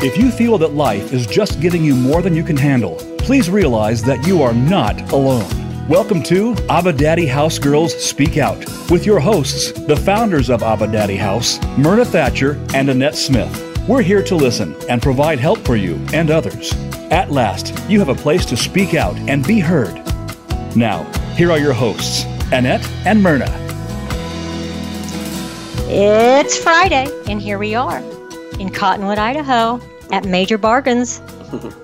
If you feel that life is just giving you more than you can handle, please realize that you are not alone. Welcome to Abba Daddy House Girls Speak Out with your hosts, the founders of Abba Daddy House, Myrna Thatcher and Annette Smith. We're here to listen and provide help for you and others. At last, you have a place to speak out and be heard. Now, here are your hosts, Annette and Myrna. It's Friday, and here we are in Cottonwood, Idaho, at Major Bargains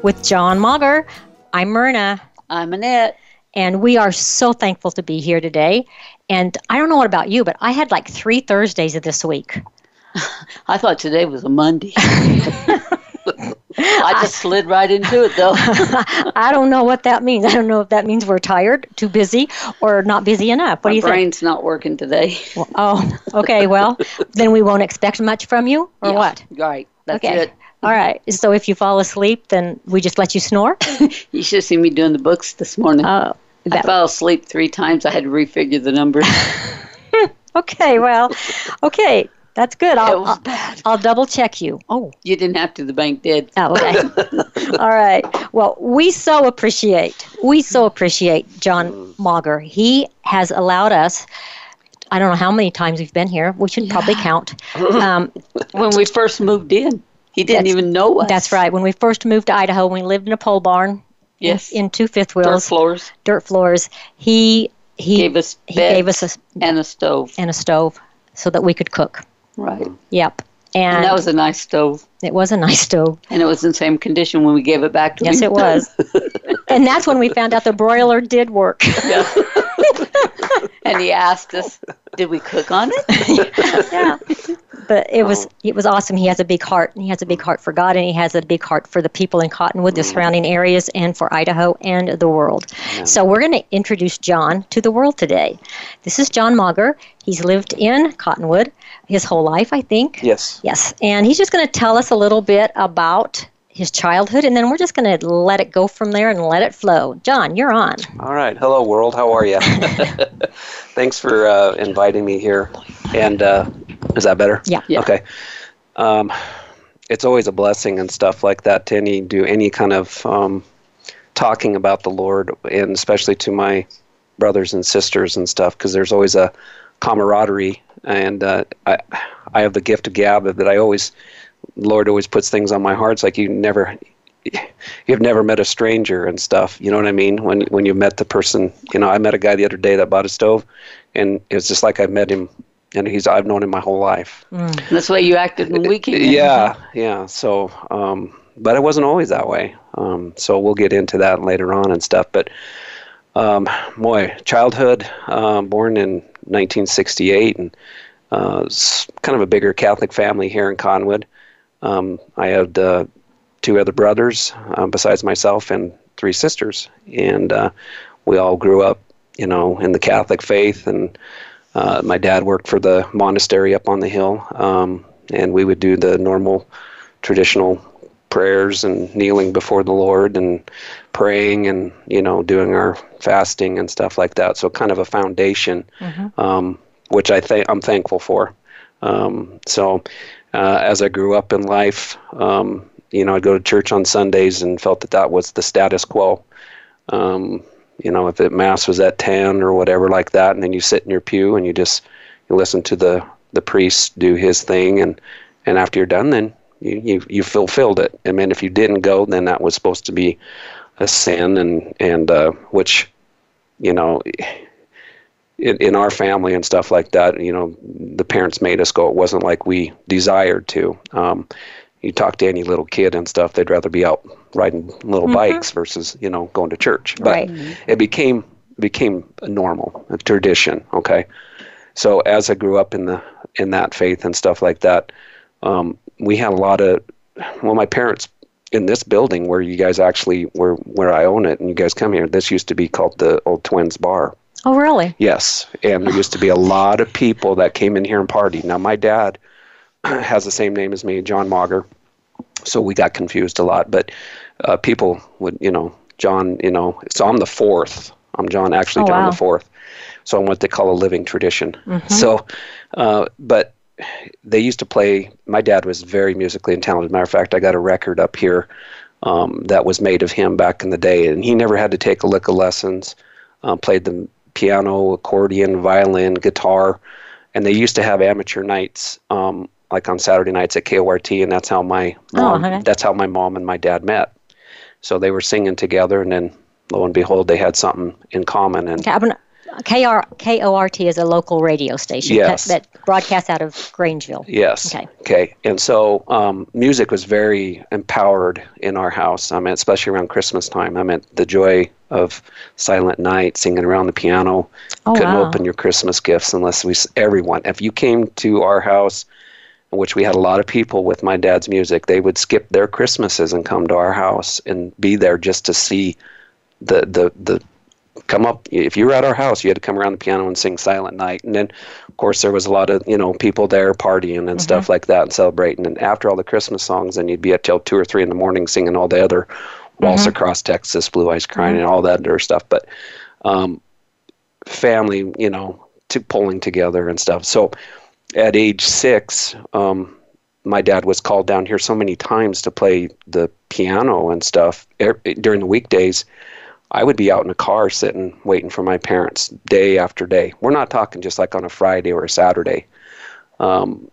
with John Mauger. I'm Myrna. I'm Annette. And we are so thankful to be here today. And I don't know what about you, but I had like three Thursdays of this week. I thought today was a Monday. I just slid right into it, though. I don't know what that means. I don't know if that means we're tired, too busy, or not busy enough. What My do you think? My brain's not working today. Well, oh, okay. Well, then we won't expect much from you, or Yeah, what? Right. That's okay. it. All right. So if you fall asleep, then we just let you snore. You should have seen me doing the books this morning. Oh, I fell asleep three times. I had to refigure the numbers. okay. Well, okay. That's good. I'll, was I'll, bad. I'll double check you. Oh, You didn't have to. The bank did. Oh, okay. All right. Well, we so appreciate, we so appreciate John Mauger. He has allowed us, I don't know how many times we've been here. We should probably count. Um, When we first moved in, he didn't even know us. that's right. When we first moved to Idaho, we lived in a pole barn Yes. in, in two fifth Dirt floors. dirt floors. He, he, Gave us he gave us a, and a stove. and a stove so that we could cook. Right. Mm. Yep. And, And that was a nice stove. it was a nice stove. And it was in the same condition when we gave it back to Yes, it was. and that's when we found out the broiler did work. Yeah. and he asked us, did we cook on it? yeah. But it was oh. it was awesome. He has a big heart, and he has a big mm. heart for God, and he has a big heart for the people in Cottonwood, the mm. surrounding areas, and for Idaho and the world. Mm. So we're going to introduce John to the world today. This is John Mauger. He's lived in Cottonwood his whole life, I think. Yes. Yes, and he's just going to tell us a little bit about his childhood, and then we're just going to let it go from there and let it flow. John, you're on. All right. Hello, world. How are you? Thanks for uh, inviting me here. And uh, is that better? Yeah. Yeah. Okay. Um, it's always a blessing and stuff like that to any do any kind of um, talking about the Lord, and especially to my brothers and sisters and stuff, because there's always a camaraderie, and uh, I I have the gift of gab that I always Lord always puts things on my heart. It's like you never you've never met a stranger and stuff. You know what I mean? When when you met the person, you know, I met a guy the other day that bought a stove, and it was just like I met him, and he's I've known him my whole life. And that's the way you acted when we came in. Yeah, yeah. So, um, but it wasn't always that way. Um, so we'll get into that later on and stuff. But, um, boy, childhood, um, born in 1968, and uh, it's kind of a bigger Catholic family here in Cottonwood. Um, I had uh, two other brothers uh, besides myself and three sisters, and uh, we all grew up, you know, in the Catholic faith. And uh, my dad worked for the monastery up on the hill, um, and we would do the normal, traditional prayers and kneeling before the Lord and praying and you know doing our fasting and stuff like that. So kind of a foundation, um, which I think I'm thankful for. Um, so uh, as I grew up in life, um, you know, I'd go to church on Sundays and felt that that was the status quo. Um, you know, if it mass was at ten or whatever like that, and then you sit in your pew and you just you listen to the the priest do his thing, and and after you're done, then you you you fulfilled it. I mean, if you didn't go, then that was supposed to be a sin, and and uh, which, you know. In, in our family and stuff like that, you know, the parents made us go. It wasn't like we desired to. Um, you talk to any little kid and stuff, they'd rather be out riding little bikes versus you know going to church. But Right. it became became a normal, a tradition. Okay, so as I grew up in the in that faith and stuff like that, um, we had a lot of well, my parents in this building where you guys actually where where I own it and you guys come here. This used to be called the Old Twins Bar. Oh, really? Yes, and there used to be a lot of people that came in here and partied. Now my dad has the same name as me, John Mauger, so we got confused a lot. But uh, people would, you know, John, you know, so I'm the fourth. I'm John, actually Oh, John wow. the fourth. So I'm what they call a living tradition. So, uh, but they used to play. My dad was very musically talented. Matter of fact, I got a record up here um, that was made of him back in the day, and he never had to take a lick of lessons. Um, played the piano, accordion, violin, guitar, and they used to have amateur nights, um, like on Saturday nights at KORT, and that's how my Oh, mom, okay. that's how my mom and my dad met. So they were singing together, and then lo and behold, they had something in common, and Okay, I'm gonna, KR, KORT is a local radio station Yes. that, that broadcasts out of Grangeville. Yes. Okay. Okay. And so um, music was very empowered in our house. I mean, especially around Christmas time. I meant the joy of Silent Night, singing around the piano. Oh, Couldn't wow. open your Christmas gifts unless we, everyone, if you came to our house, in which we had a lot of people with my dad's music, they would skip their Christmases and come to our house and be there just to see the, the, the, come up if you were at our house you had to come around the piano and sing silent night. And then of course there was a lot of you know people there partying and stuff like that and celebrating. And after all the christmas songs then you'd be up till two or three in the morning singing all the other waltz across texas blue eyes crying and all that other stuff. But um, family you know to pulling together and stuff. So at age six um, my dad was called down here so many times to play the piano and stuff er, during the weekdays I would be out in a car sitting waiting for my parents day after day. We're not talking just like on a Friday or a Saturday. Um,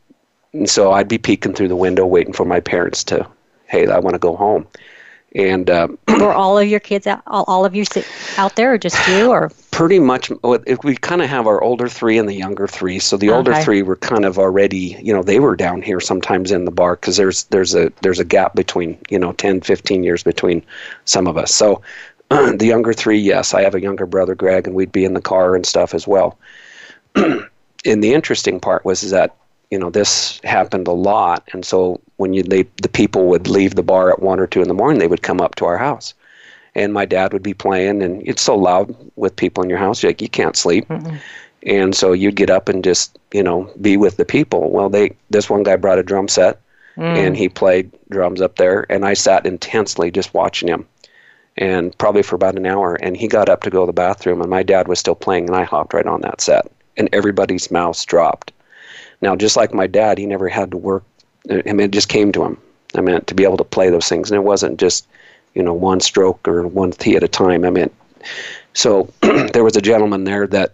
and so I'd be peeking through the window waiting for my parents to, hey, I want to go home. And um, Were all of your kids out, all, all of you out there, or just you, or pretty much if we kind of have our older three and the younger three so the older Okay. three were kind of already you know they were down here sometimes in the bar because there's there's a there's a gap between you know 10 15 years between some of us so the younger three yes. I have a younger brother greg and we'd be in the car and stuff as well. And the interesting part was is that you know this happened a lot. And so when you they, the people would leave the bar at one or two in the morning they would come up to our house. And my dad would be playing and it's so loud with people in your house like you can't sleep. Mm-hmm. And so you'd get up and just you know be with the people. Well they this one guy brought a drum set mm. and he played drums up there. And i sat intensely just watching him and probably for about an hour and he got up to go to the bathroom and my dad was still playing and i hopped right on that set and everybody's mouths dropped. Now just like my dad he never had to work i mean it just came to him. I meant to be able to play those things and it wasn't just you know one stroke or one key at a time i meant so there was a gentleman there that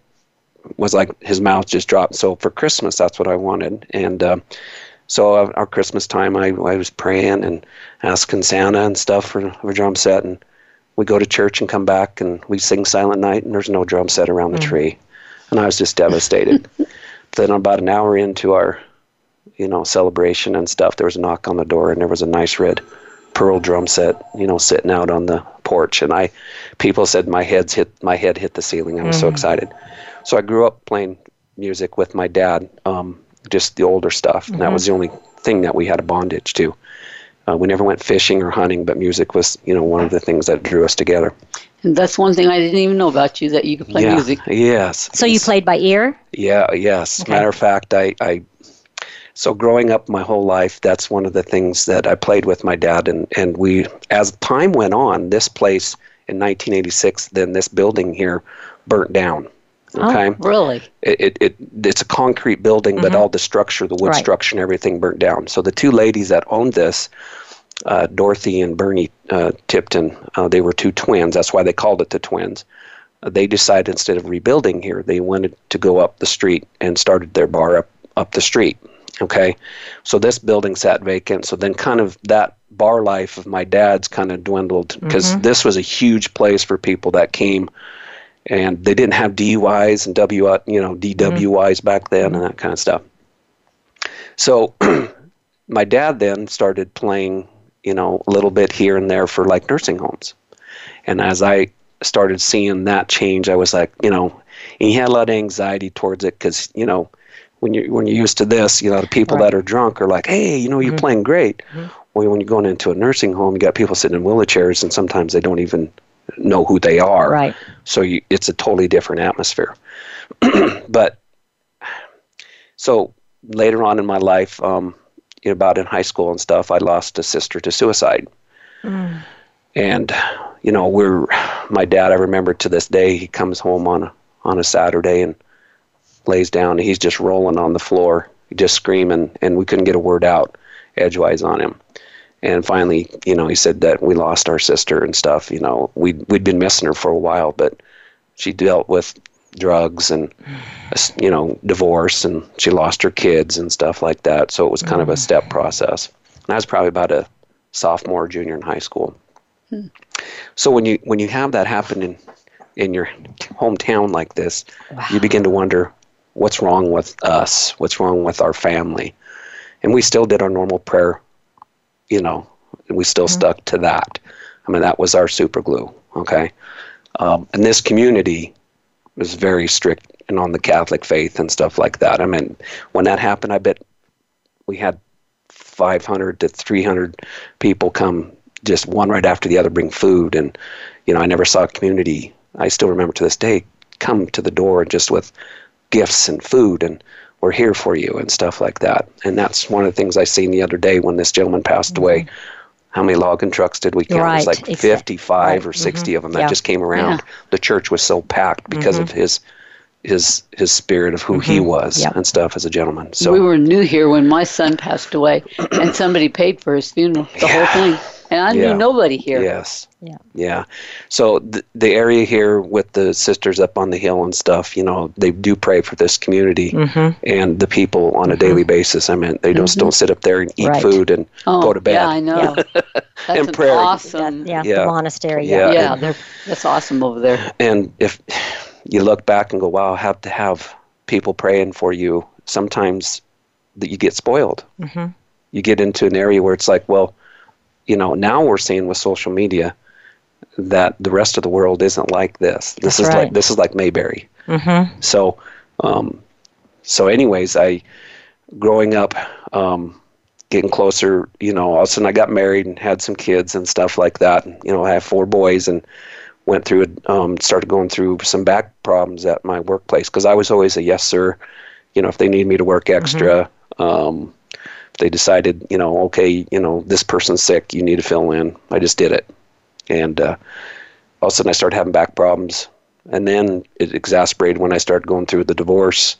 was like his mouth just dropped. So for christmas that's what i wanted and uh, so uh, our christmas time I, I was praying and asking santa and stuff for, for a drum set and we go to church and come back and we sing silent night and there's no drum set around the mm. tree. And i was just devastated. Then about an hour into our you know celebration and stuff there was a knock on the door and there was a nice red pearl drum set you know sitting out on the porch. And i people said my head's hit my head hit the ceiling. I was so mm-hmm. excited. So i grew up playing music with my dad um, just the older stuff. And that mm-hmm. was the only thing that we had a bondage to uh, we never went fishing or hunting but music was you know one of the things that drew us together And that's one thing I didn't even know about you that you could play yeah music. yes so you played by ear? Yeah, yes. Okay. Matter of fact, I, I so growing up my whole life, that's one of the things that I played with my dad and, and we as time went on, this place in 1986, then this building here burnt down. Okay. Really? It, it, it it's a concrete building, but all the structure, the wood Right. structure and everything burnt down. So the two ladies that owned this, uh, Dorothy and Bernie uh, Tipton, uh, they were two twins. That's why they called it the twins. Uh, they decided instead of rebuilding here, they wanted to go up the street and started their bar up up the street. Okay, so this building sat vacant. So then, kind of that bar life of my dad's kind of dwindled because this was a huge place for people that came and they didn't have DUIs and W, uh, you know, DWIs back then and that kind of stuff. So my dad then started playing, you know, a little bit here and there for like nursing homes. And as I started seeing that change, I was like, you know, he had a lot of anxiety towards it because, you know, when you when you're used to this, you know, the people that are drunk are like, hey, you know, you're mm-hmm. playing great. Mm-hmm. Well, when you're going into a nursing home, you got people sitting in wheelchairs, and sometimes they don't even know who they are. Right. So you, it's a totally different atmosphere. but so later on in my life, um, you know, about in high school and stuff, I lost a sister to suicide. And you know, we're my dad. I remember to this day. He comes home on a on a Saturday and lays down. And he's just rolling on the floor, just screaming, and we couldn't get a word out edgewise on him. And finally, you know, he said that we lost our sister and stuff. You know, we we'd been missing her for a while, but she dealt with drugs and you know divorce and she lost her kids and stuff like that so it was kind of a step process and i was probably about a sophomore junior in high school hmm. so when you when you have that happen in in your hometown like this wow. you begin to wonder what's wrong with us what's wrong with our family and we still did our normal prayer you know we still mm-hmm. stuck to that i mean that was our super glue okay um, and this community was very strict and on the Catholic faith and stuff like that. I mean, when that happened, I bet we had 500 to 300 people come just one right after the other bring food and you know i never saw a community i still remember to this day come to the door just with gifts and food and we're here for you and stuff like that and that's one of the things i seen the other day when this gentleman passed mm-hmm. away how many logging trucks did we count? Right. It was like 55 right. or 60 mm-hmm. of them that yeah. just came around. Yeah. The church was so packed because mm-hmm. of his his his spirit of who mm-hmm. he was yep. and stuff as a gentleman. So we were new here when my son passed away, and somebody paid for his funeral, the yeah. whole thing. And I yeah. knew nobody here. Yes. Yeah. Yeah. So the, the area here with the sisters up on the hill and stuff, you know, they do pray for this community mm-hmm. and the people on a mm-hmm. daily basis. I mean, they just mm-hmm. don't sit up there and eat right. food and oh, go to bed. Yeah, I know. and prayer. awesome. That, yeah, yeah, the monastery. Yeah. Yeah, yeah that's awesome over there. And if you look back and go, wow, I have to have people praying for you, sometimes that you get spoiled. Mm-hmm. You get into an area where it's like, well, you know, now we're seeing with social media that the rest of the world isn't like this. This That's is right. like this is like Mayberry. Mm-hmm. So, um, so anyways, I growing up, um, getting closer, you know, all of a sudden I got married and had some kids and stuff like that. You know, I have four boys and went through um, started going through some back problems at my workplace because I was always a yes sir. You know, if they need me to work extra, mm-hmm. um, they decided, you know, okay, you know, this person's sick, you need to fill in. I just did it, and uh, all of a sudden I started having back problems, and then it exasperated when I started going through the divorce.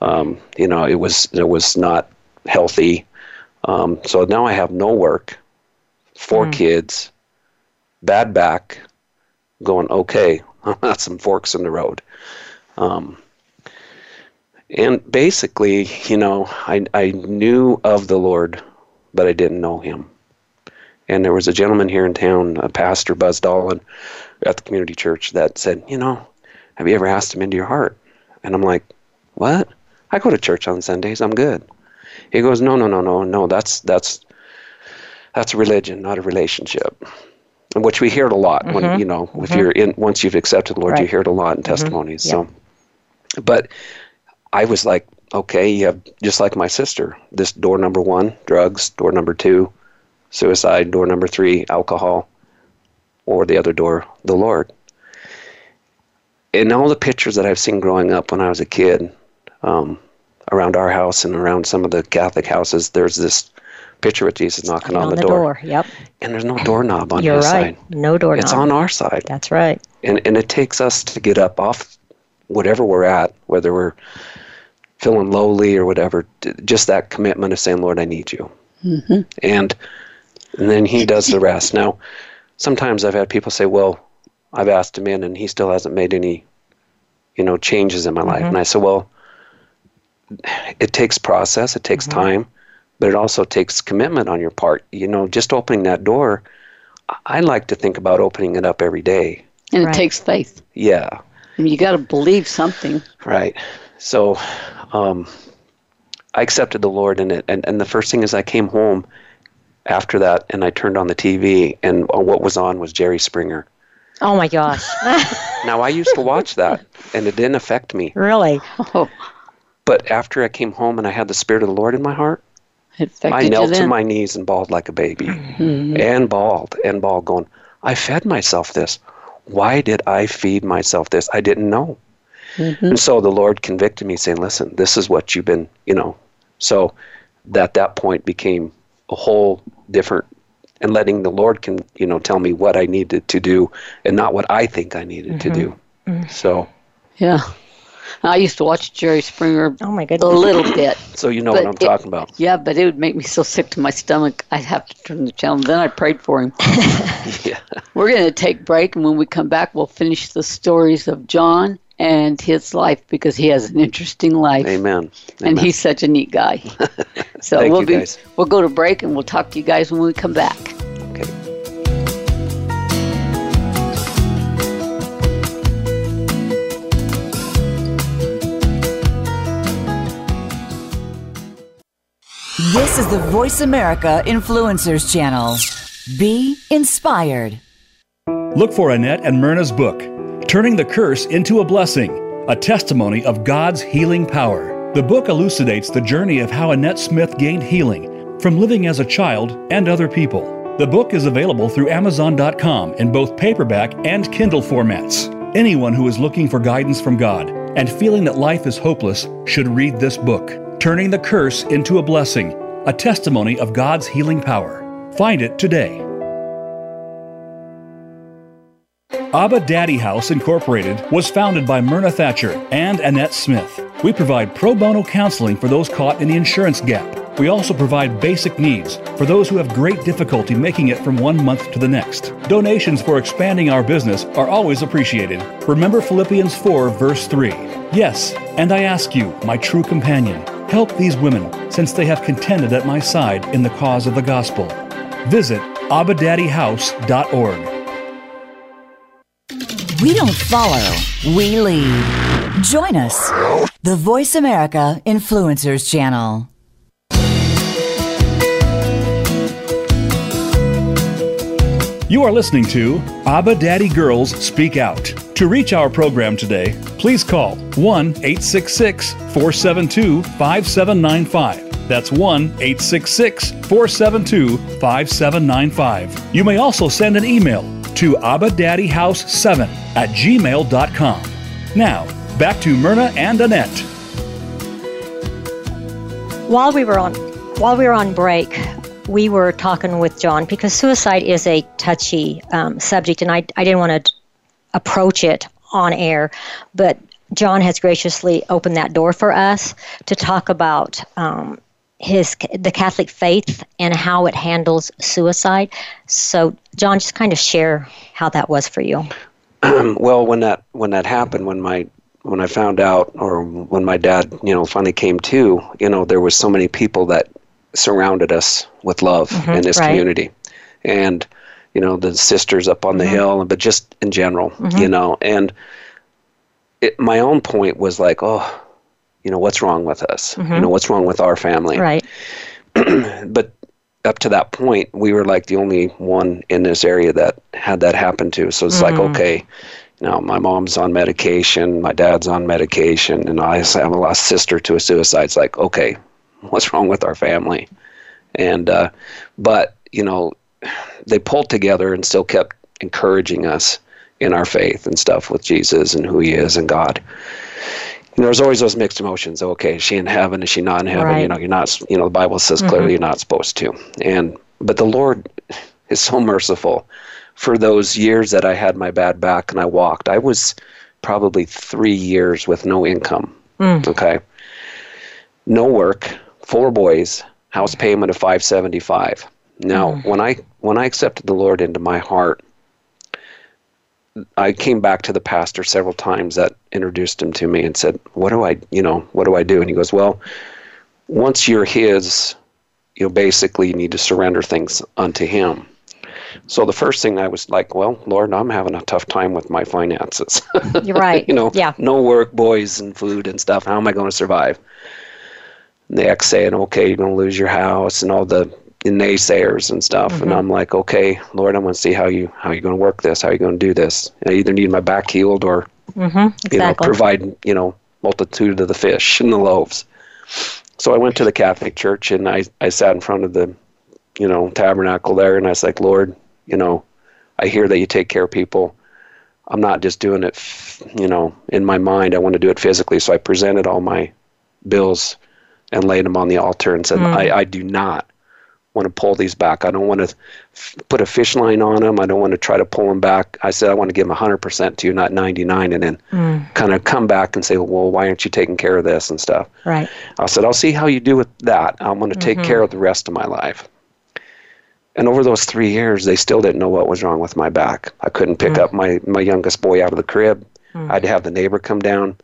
Um, you know, it was it was not healthy. Um, so now I have no work, four mm. kids, bad back, going okay. That's some forks in the road. Um, and basically, you know, I, I knew of the Lord, but I didn't know him. And there was a gentleman here in town, a pastor, Buzz Dolan, at the community church, that said, You know, have you ever asked him into your heart? And I'm like, What? I go to church on Sundays. I'm good. He goes, No, no, no, no, no. That's that's that's a religion, not a relationship. And which we hear it a lot mm-hmm. when you know, mm-hmm. if you're in once you've accepted the Lord, right. you hear it a lot in mm-hmm. testimonies. Yep. So, but I was like, okay, you have just like my sister. This door number one, drugs. Door number two, suicide. Door number three, alcohol. Or the other door, the Lord. In all the pictures that I've seen growing up when I was a kid, um, around our house and around some of the Catholic houses, there's this picture of Jesus knocking on, on the, the door. door. Yep. And there's no doorknob on You're his right. side. No doorknob. It's on our side. That's right. And and it takes us to get up off whatever we're at, whether we're feeling lowly or whatever, just that commitment of saying, Lord, I need you. Mm-hmm. And, and then he does the rest. Now, sometimes I've had people say, well, I've asked him in and he still hasn't made any, you know, changes in my life. Mm-hmm. And I said, well, it takes process, it takes mm-hmm. time, but it also takes commitment on your part. You know, just opening that door, I like to think about opening it up every day. And right. it takes faith. Yeah. And you got to believe something. Right. So um, I accepted the Lord in it. And, and the first thing is I came home after that and I turned on the TV and what was on was Jerry Springer. Oh my gosh. now I used to watch that and it didn't affect me. Really? Oh. But after I came home and I had the Spirit of the Lord in my heart, I knelt to my knees and bawled like a baby. Mm-hmm. And bawled and bawled, going, I fed myself this. Why did I feed myself this? I didn't know. Mm-hmm. And so the Lord convicted me, saying, "Listen, this is what you've been, you know." So that that point became a whole different, and letting the Lord can, you know, tell me what I needed to do, and not what I think I needed mm-hmm. to do. Mm-hmm. So, yeah. I used to watch Jerry Springer. Oh my goodness. A little bit. So you know but what I'm it, talking about. Yeah, but it would make me so sick to my stomach. I'd have to turn the channel. Then I prayed for him. yeah. We're going to take break, and when we come back, we'll finish the stories of John and his life because he has an interesting life. Amen. Amen. And he's such a neat guy. So we'll be guys. we'll go to break and we'll talk to you guys when we come back. Okay. This is the Voice America Influencers Channel. Be inspired. Look for Annette and Myrna's book, Turning the Curse into a Blessing, a testimony of God's healing power. The book elucidates the journey of how Annette Smith gained healing from living as a child and other people. The book is available through Amazon.com in both paperback and Kindle formats. Anyone who is looking for guidance from God and feeling that life is hopeless should read this book, Turning the Curse into a Blessing, a testimony of God's healing power. Find it today. Abba Daddy House Incorporated was founded by Myrna Thatcher and Annette Smith. We provide pro bono counseling for those caught in the insurance gap. We also provide basic needs for those who have great difficulty making it from one month to the next. Donations for expanding our business are always appreciated. Remember Philippians 4, verse 3. Yes, and I ask you, my true companion, help these women since they have contended at my side in the cause of the gospel. Visit abadaddyhouse.org. We don't follow, we lead. Join us, the Voice America Influencers Channel. You are listening to Abba Daddy Girls Speak Out. To reach our program today, please call 1 866 472 5795. That's 1 866 472 5795. You may also send an email to abadaddyhouse7 at gmail.com. Now, back to Myrna and Annette. While we were on while we were on break, we were talking with John because suicide is a touchy um, subject, and I, I didn't want to approach it on air, but John has graciously opened that door for us to talk about um, his the Catholic faith and how it handles suicide. So, John, just kind of share how that was for you. well, when that when that happened, when my when I found out, or when my dad, you know, finally came to, you know, there was so many people that surrounded us with love mm-hmm, in this right. community, and you know, the sisters up on the mm-hmm. hill, but just in general, mm-hmm. you know, and it, my own point was like, oh, you know, what's wrong with us? Mm-hmm. You know, what's wrong with our family? Right. but up to that point, we were like the only one in this area that had that happen to. So it's mm. like, okay, you know, my mom's on medication, my dad's on medication, and I have a lost sister to a suicide. It's like, okay, what's wrong with our family? And, uh, but, you know, they pulled together and still kept encouraging us in our faith and stuff with Jesus and who he is and God you know, there's always those mixed emotions. Okay, is she in heaven? Is she not in heaven? Right. You know, you're not. You know, the Bible says clearly mm-hmm. you're not supposed to. And but the Lord is so merciful. For those years that I had my bad back and I walked, I was probably three years with no income. Mm. Okay, no work, four boys, house payment of five seventy five. Now, mm. when I when I accepted the Lord into my heart, I came back to the pastor several times that introduced him to me and said, "What do I, you know, what do I do?" And he goes, "Well, once you're his, you basically need to surrender things unto him." So the first thing I was like, "Well, Lord, I'm having a tough time with my finances." You're right. you know, yeah. no work, boys, and food and stuff. How am I going to survive? And the ex saying, "Okay, you're going to lose your house and all the naysayers and stuff mm-hmm. and i'm like okay lord i want to see how you how you're going to work this how you're going to do this i either need my back healed or mm-hmm. exactly. you know provide you know multitude of the fish and the loaves so i went to the catholic church and i i sat in front of the you know tabernacle there and i was like lord you know i hear that you take care of people i'm not just doing it you know in my mind i want to do it physically so i presented all my bills and laid them on the altar and said mm. I, I do not want to pull these back. I don't want to f- put a fish line on them. I don't want to try to pull them back. I said I want to give them 100% to you, not 99, and then Mm. kind of come back and say, well, why aren't you taking care of this and stuff? Right. I said, I'll see how you do with that. I'm going to take mm-hmm. care of the rest of my life. And over those three years, they still didn't know what was wrong with my back. I couldn't pick mm. up my, my youngest boy out of the crib. Mm. I'd have the neighbor come down.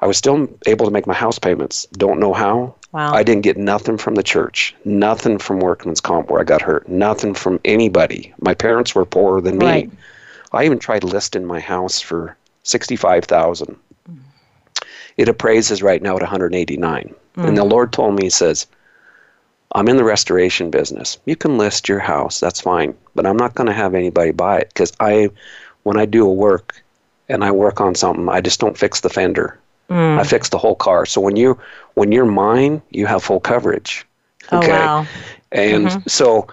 I was still able to make my house payments. Don't know how. Wow. I didn't get nothing from the church, nothing from workman's comp where I got hurt, nothing from anybody. My parents were poorer than me. Right. I even tried listing my house for sixty-five thousand. It appraises right now at one hundred eighty-nine, and the mm. Lord told me, He says, "I'm in the restoration business. You can list your house, that's fine, but I'm not going to have anybody buy it because I, when I do a work, and I work on something, I just don't fix the fender. Mm. I fix the whole car. So when you when you're mine, you have full coverage. Oh, wow. And so,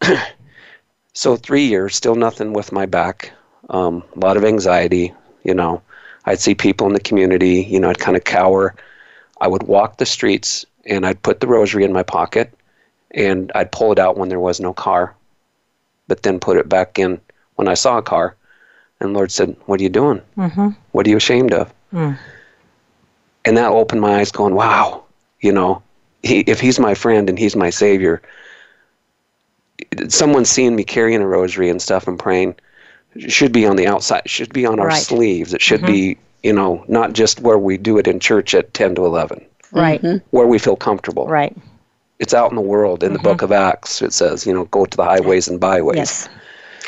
so three years, still nothing with my back. Um, a lot of anxiety. You know, I'd see people in the community. You know, I'd kind of cower. I would walk the streets and I'd put the rosary in my pocket, and I'd pull it out when there was no car, but then put it back in when I saw a car. And Lord said, "What are you doing? Mm-hmm. What are you ashamed of?" Mm. And that opened my eyes, going, "Wow, you know, he, if he's my friend and he's my savior, someone seeing me carrying a rosary and stuff and praying should be on the outside, should be on our Right. Mm-hmm. sleeves. It should be, you know, not just where we do it in church at 10 to 11, Right. where we feel comfortable. Right. It's out in the world. In the book of Acts, it says, you know, go to the highways and byways. Yes.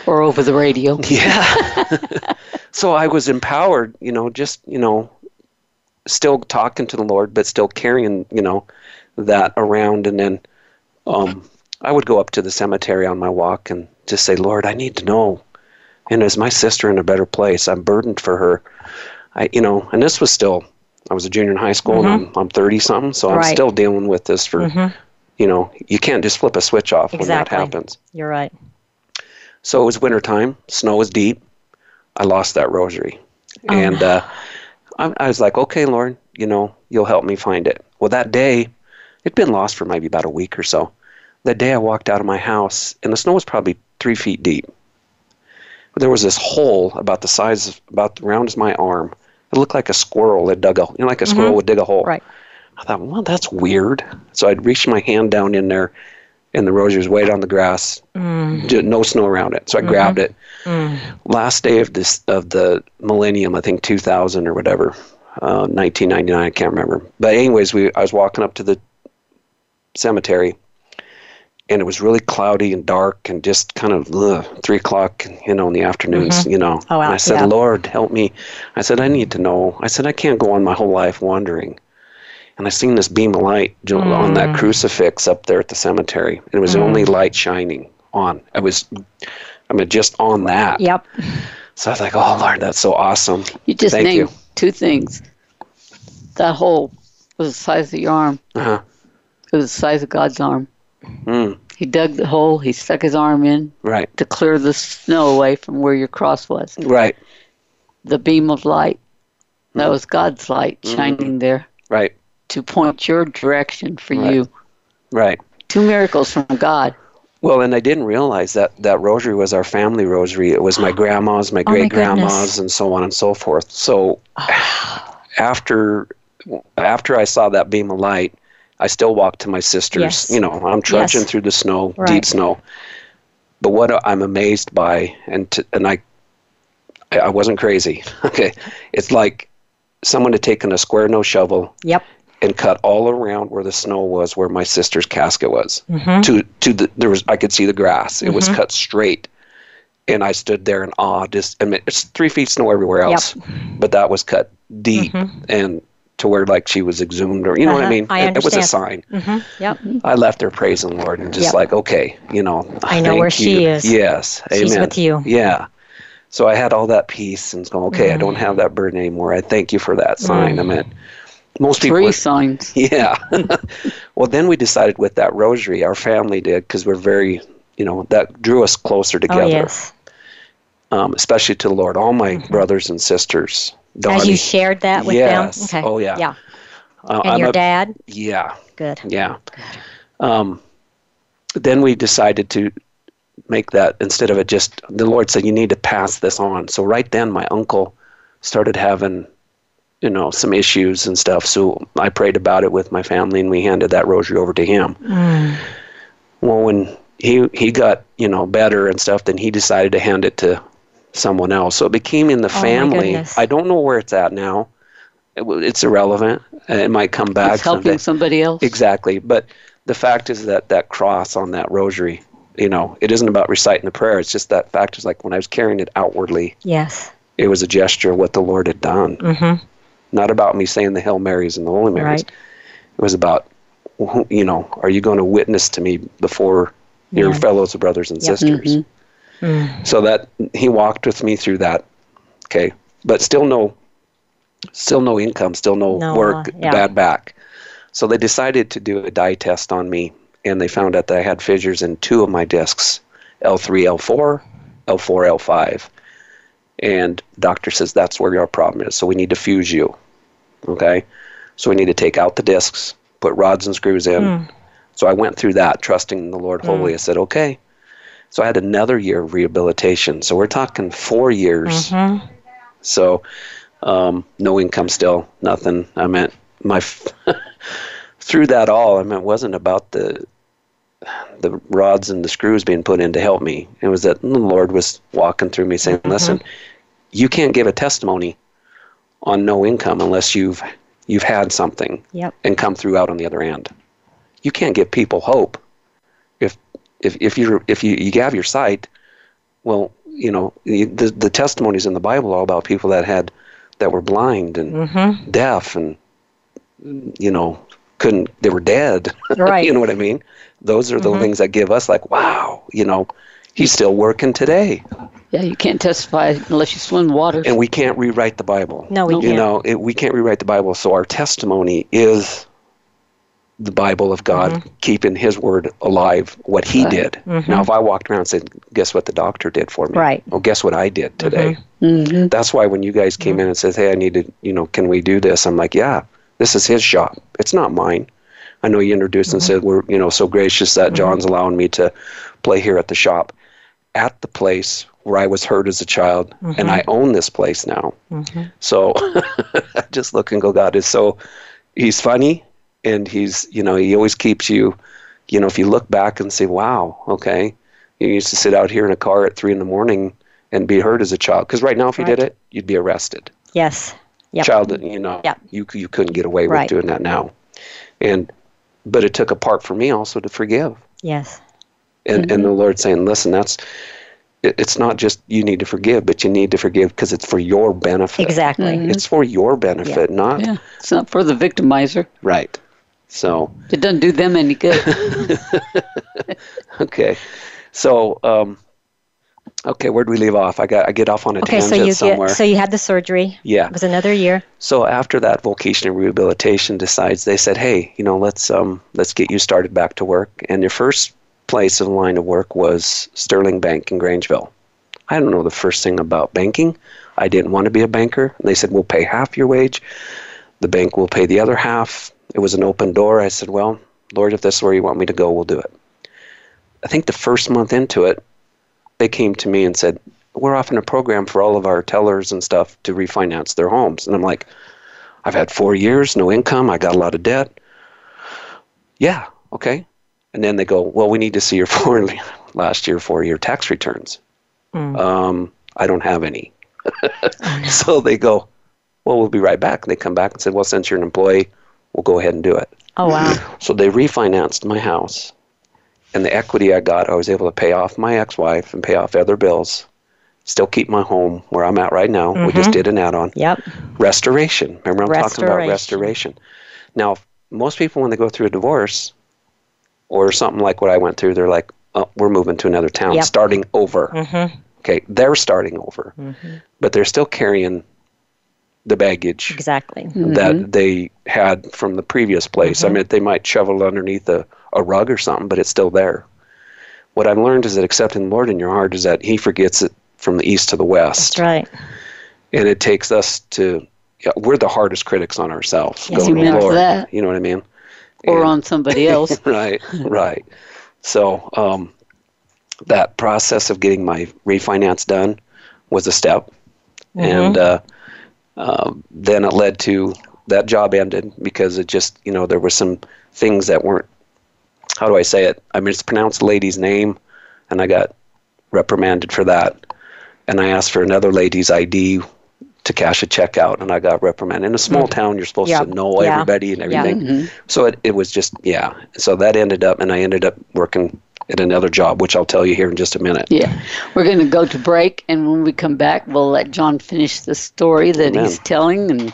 Or over the radio. Yeah. so I was empowered, you know, just, you know, still talking to the Lord, but still carrying, you know, that around. And then um, I would go up to the cemetery on my walk and just say, Lord, I need to know. And is my sister in a better place? I'm burdened for her. I, you know, and this was still, I was a junior in high school and I'm, I'm 30 something. So I'm still dealing with this for, you know, you can't just flip a switch off when that happens. You're right. So it was wintertime, snow was deep. I lost that rosary. And uh, I, I was like, okay, Lord, you know, you'll help me find it. Well, that day, it'd been lost for maybe about a week or so. That day I walked out of my house, and the snow was probably three feet deep. But there was this hole about the size, of, about the round as my arm. It looked like a squirrel had dug a, you know, like a squirrel mm-hmm. would dig a hole. Right. I thought, well, that's weird. So I'd reached my hand down in there, and the rosary was weighted on the grass, mm. Ju- no snow around it. So I mm-hmm. grabbed it. Mm. Last day of this of the millennium, I think 2000 or whatever, uh, 1999, I can't remember. But anyways, we I was walking up to the cemetery, and it was really cloudy and dark and just kind of ugh, three o'clock, you know, in the afternoons, mm-hmm. you know. Oh, wow, and I said, yeah. Lord, help me. I said, I need to know. I said, I can't go on my whole life wandering. And I seen this beam of light jo- on Mm. that crucifix up there at the cemetery. And it was the only light shining on. I was, I mean, just on that. Yep. So I was like, oh, Lord, that's so awesome. You just Thank named you. two things. That hole was the size of your arm. Uh-huh. It was the size of God's arm. Mm, He dug the hole. He stuck his arm in right, to clear the snow away from where your cross was. right, The beam of light. That was God's light shining there right, to point your direction for Right. you. right. Two miracles from God. Well, and I didn't realize that that rosary was our family rosary. It was my grandma's, my Oh, great grandma's, goodness. and so on and so forth. So after after I saw that beam of light, I still walked to my sister's. Yes. You know, I'm trudging Yes. through the snow, Right. deep snow. But what I'm amazed by, and to, and I, I I wasn't crazy. Okay, it's like someone had taken a square nose shovel Yep. And cut all around where the snow was, where my sister's casket was. Mm-hmm. To to the there was I could see the grass. It was cut straight, and I stood there in awe. Just I mean, it's three feet snow everywhere Yep. else, but that was cut deep and to where like she was exhumed, or you know what I Uh-huh. mean. I it, it was a sign. Mm-hmm. Yep. I left there praising the Lord and just Yep. like, okay, you know, I know where she is. Yes, She's amen. with you. Yeah. So I had all that peace and going, okay, I don't have that burden anymore. I thank you for that sign. I mean, most people Three signs. yeah. well, then we decided with that rosary, our family did, because we're very, you know, that drew us closer together, Oh yes. um, especially to the Lord. All my brothers and sisters. Donnie, As you shared that with Yes. them. Okay. Oh, yeah. Yeah. uh, And I'm your a- dad. Yeah, Good. yeah. Um, then we decided to make that instead of it just the Lord said you need to pass this on. So right then my uncle started having you know some issues and stuff. So I prayed about it with my family and we handed that rosary over to him. Mm. Well, when he he got you know better and stuff, then he decided to hand it to someone else. So it became in the Oh, family. I don't know where it's at now. It, it's irrelevant. It might come back It's helping someday. somebody else. Exactly. But the fact is that that cross on that rosary, you know, it isn't about reciting the prayer. It's just that fact is like when I was carrying it outwardly, Yes. it was a gesture of what the Lord had done. Mm-hmm. Not about me saying the Hail Marys and the Holy Marys. Right. It was about, you know, are you going to witness to me before your Yeah. fellows, brothers, and Yep. sisters? Mm. So that he walked with me through that. Okay. But still no, still no income, still no, No, work, uh, yeah. bad back. So they decided to do a dye test on me, and they found out that I had fissures in two of my discs, L3, L4, L4, L5. And doctor says that's where your problem is. So we need to fuse you. Okay. So we need to take out the discs, put rods and screws in. Mm. So I went through that, trusting the Lord wholly. I said, okay. So I had another year of rehabilitation. So we're talking four years. Mm-hmm. So um, no income still, nothing. I meant my through that all. I mean, it wasn't about the the rods and the screws being put in to help me. It was that the Lord was walking through me saying, "Listen, you can't give a testimony on no income unless you've you've had something Yep. and come through out on the other end. You can't give people hope if if if you if you, you have your sight. Well, you know the the testimonies in the Bible are all about people that had that were blind and Mm-hmm. deaf and you know couldn't they were dead. Right. you know what I mean? Those are the Mhm. things that give us like wow. You know, he's still working today, Yeah, you can't testify unless you swim water. and we can't rewrite the Bible. No, we You you can't. You know it, we can't rewrite the bible. So our testimony is the bible of god Mm-hmm. keeping his word alive what he Right. did. Now if i walked around and said guess what the doctor did for me? Right. well guess what i did today? Hmm that's why when you guys came in and said hey i need to you know can we do this? I'm like yeah this is his shop it's not mine. I know you introduced and said we're you know so gracious that john's allowing me to play here at the shop at the place where i was hurt as a child and i own this place now Mhm. so I just look and go, God is so, he's funny and he's, you know, he always keeps you, you know, if you look back and say, wow, okay, you used to sit out here in a car at three in the morning and be hurt as a child. Because right now, if you did it, you'd be arrested. Yes. Yep. Child, you know, Yep. you, you couldn't get away with Right. doing that now. And, but it took a part for me also to forgive. Yes. And, and the Lord saying, listen, that's, it, it's not just you need to forgive, but you need to forgive because it's for your benefit. Exactly. It's for your benefit, not Yeah, it's not for the victimizer. right. So It doesn't do them any good. okay, so um, okay, where do we leave off? I got I get off on a Okay, so tangent you somewhere. get so you had the surgery. yeah. It was another year. So after that, vocational rehabilitation decides they said, hey, you know, let's um let's get you started back to work. And your first place in line of work was Sterling Bank in Grangeville. I don't know the first thing about banking. I didn't want to be a banker. They said, we'll pay half your wage. The bank will pay the other half. It was an open door. I said, well, Lord, if this is where you want me to go, we'll do it. I think the first month into it, they came to me and said, we're offering a program for all of our tellers and stuff to refinance their homes. And I'm like, I've had four years, no income, I got a lot of debt. Yeah, okay. And then they go, well, we need to see your four last year, four year tax returns. Mm. Um, I don't have any. so they go, well, we'll be right back. And they come back and said, well, since you're an employee, we'll go ahead and do it. Oh wow. So they refinanced my house. And the equity I got, I was able to pay off my ex wife and pay off other bills, still keep my home where I'm at right now. We just did an add on. Yep. Restoration. Remember, I'm talking about Restoration. restoration. Now, most people, when they go through a divorce or something like what I went through, they're like, oh, we're moving to another town, Yep. starting over. Mm-hmm. Okay, they're starting over, Mm-hmm. but they're still carrying the baggage Exactly. that they had from the previous place. I mean, they might shovel it underneath a, a rug or something, but it's still there. What I've learned is that accepting the Lord in your heart is that He forgets it from the east to the west. That's right. And it takes us to, yeah, we're the hardest critics on ourselves. Yes, going, amen to Lord, that. You know what I mean? Or And- on somebody else. right, right. So um, that process of getting my refinance done was a step, mm-hmm. and uh, uh, then it led to that job ended because it just you know there were some things that weren't how do I say it? I mispronounced the lady's name, and I got reprimanded for that. And I asked for another lady's ID to cash a check out, and I got reprimanded. In a small mm-hmm. town, you're supposed yep. to know yeah. everybody and everything. Yeah. Mm-hmm. So it, it was just, yeah. So that ended up, and I ended up working at another job, which I'll tell you here in just a minute. Yeah. We're going to go to break, and when we come back, we'll let John finish the story that Amen. he's telling, and,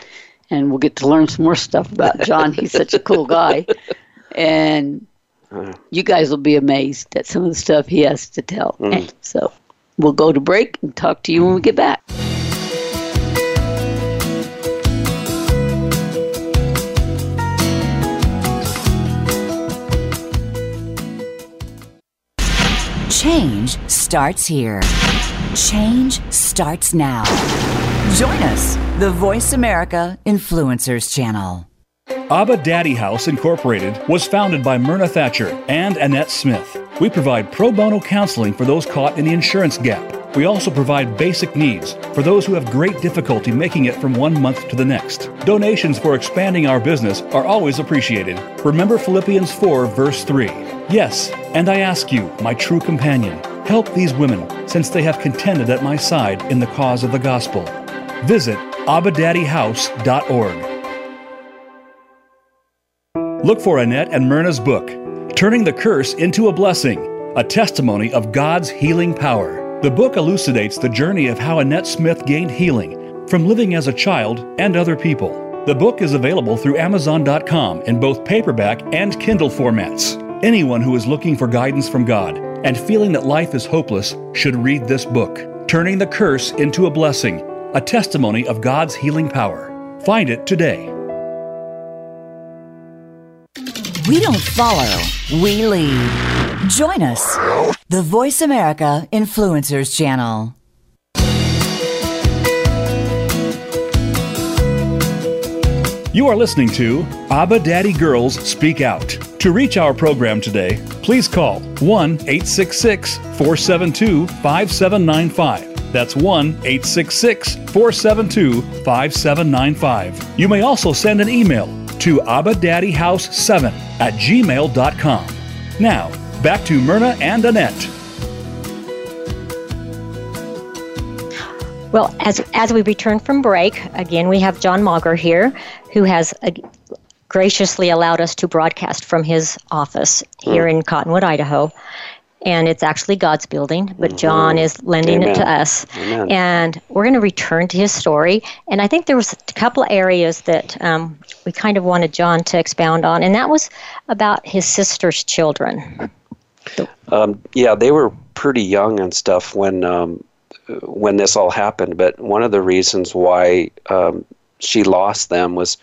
and we'll get to learn some more stuff about John. he's such a cool guy. And uh, you guys will be amazed at some of the stuff he has to tell. Mm. So we'll go to break and talk to you when we get back. Change starts here. Change starts now. Join us, the Voice America Influencers Channel. Abba Daddy House Incorporated was founded by Myrna Thatcher and Annette Smith. We provide pro bono counseling for those caught in the insurance gap. We also provide basic needs for those who have great difficulty making it from one month to the next. Donations for expanding our business are always appreciated. Remember Philippians 4, verse 3. Yes, and I ask you, my true companion, help these women, since they have contended at my side in the cause of the gospel. Visit abadaddyhouse.org. Look for Annette and Myrna's book, Turning the Curse into a Blessing, a testimony of God's healing power. The book elucidates the journey of how Annette Smith gained healing from living as a child and other people. The book is available through Amazon.com in both paperback and Kindle formats. Anyone who is looking for guidance from God and feeling that life is hopeless should read this book, Turning the Curse into a Blessing, a testimony of God's healing power. Find it today. We don't follow, we lead. Join us, the Voice America Influencers Channel. You are listening to Abba Daddy Girls Speak Out. To reach our program today, please call 1 866 472 5795. That's 1 866 472 5795. You may also send an email to abadaddyhouse7 at gmail.com. Now, back to Myrna and Annette. Well, as, as we return from break, again, we have John Mauger here, who has uh, graciously allowed us to broadcast from his office here in Cottonwood, Idaho and it's actually God's building, but John is lending Amen. it to us. Amen. And we're going to return to his story. And I think there was a couple of areas that um, we kind of wanted John to expound on, and that was about his sister's children. Um, yeah, they were pretty young and stuff when um, when this all happened. But one of the reasons why um, she lost them was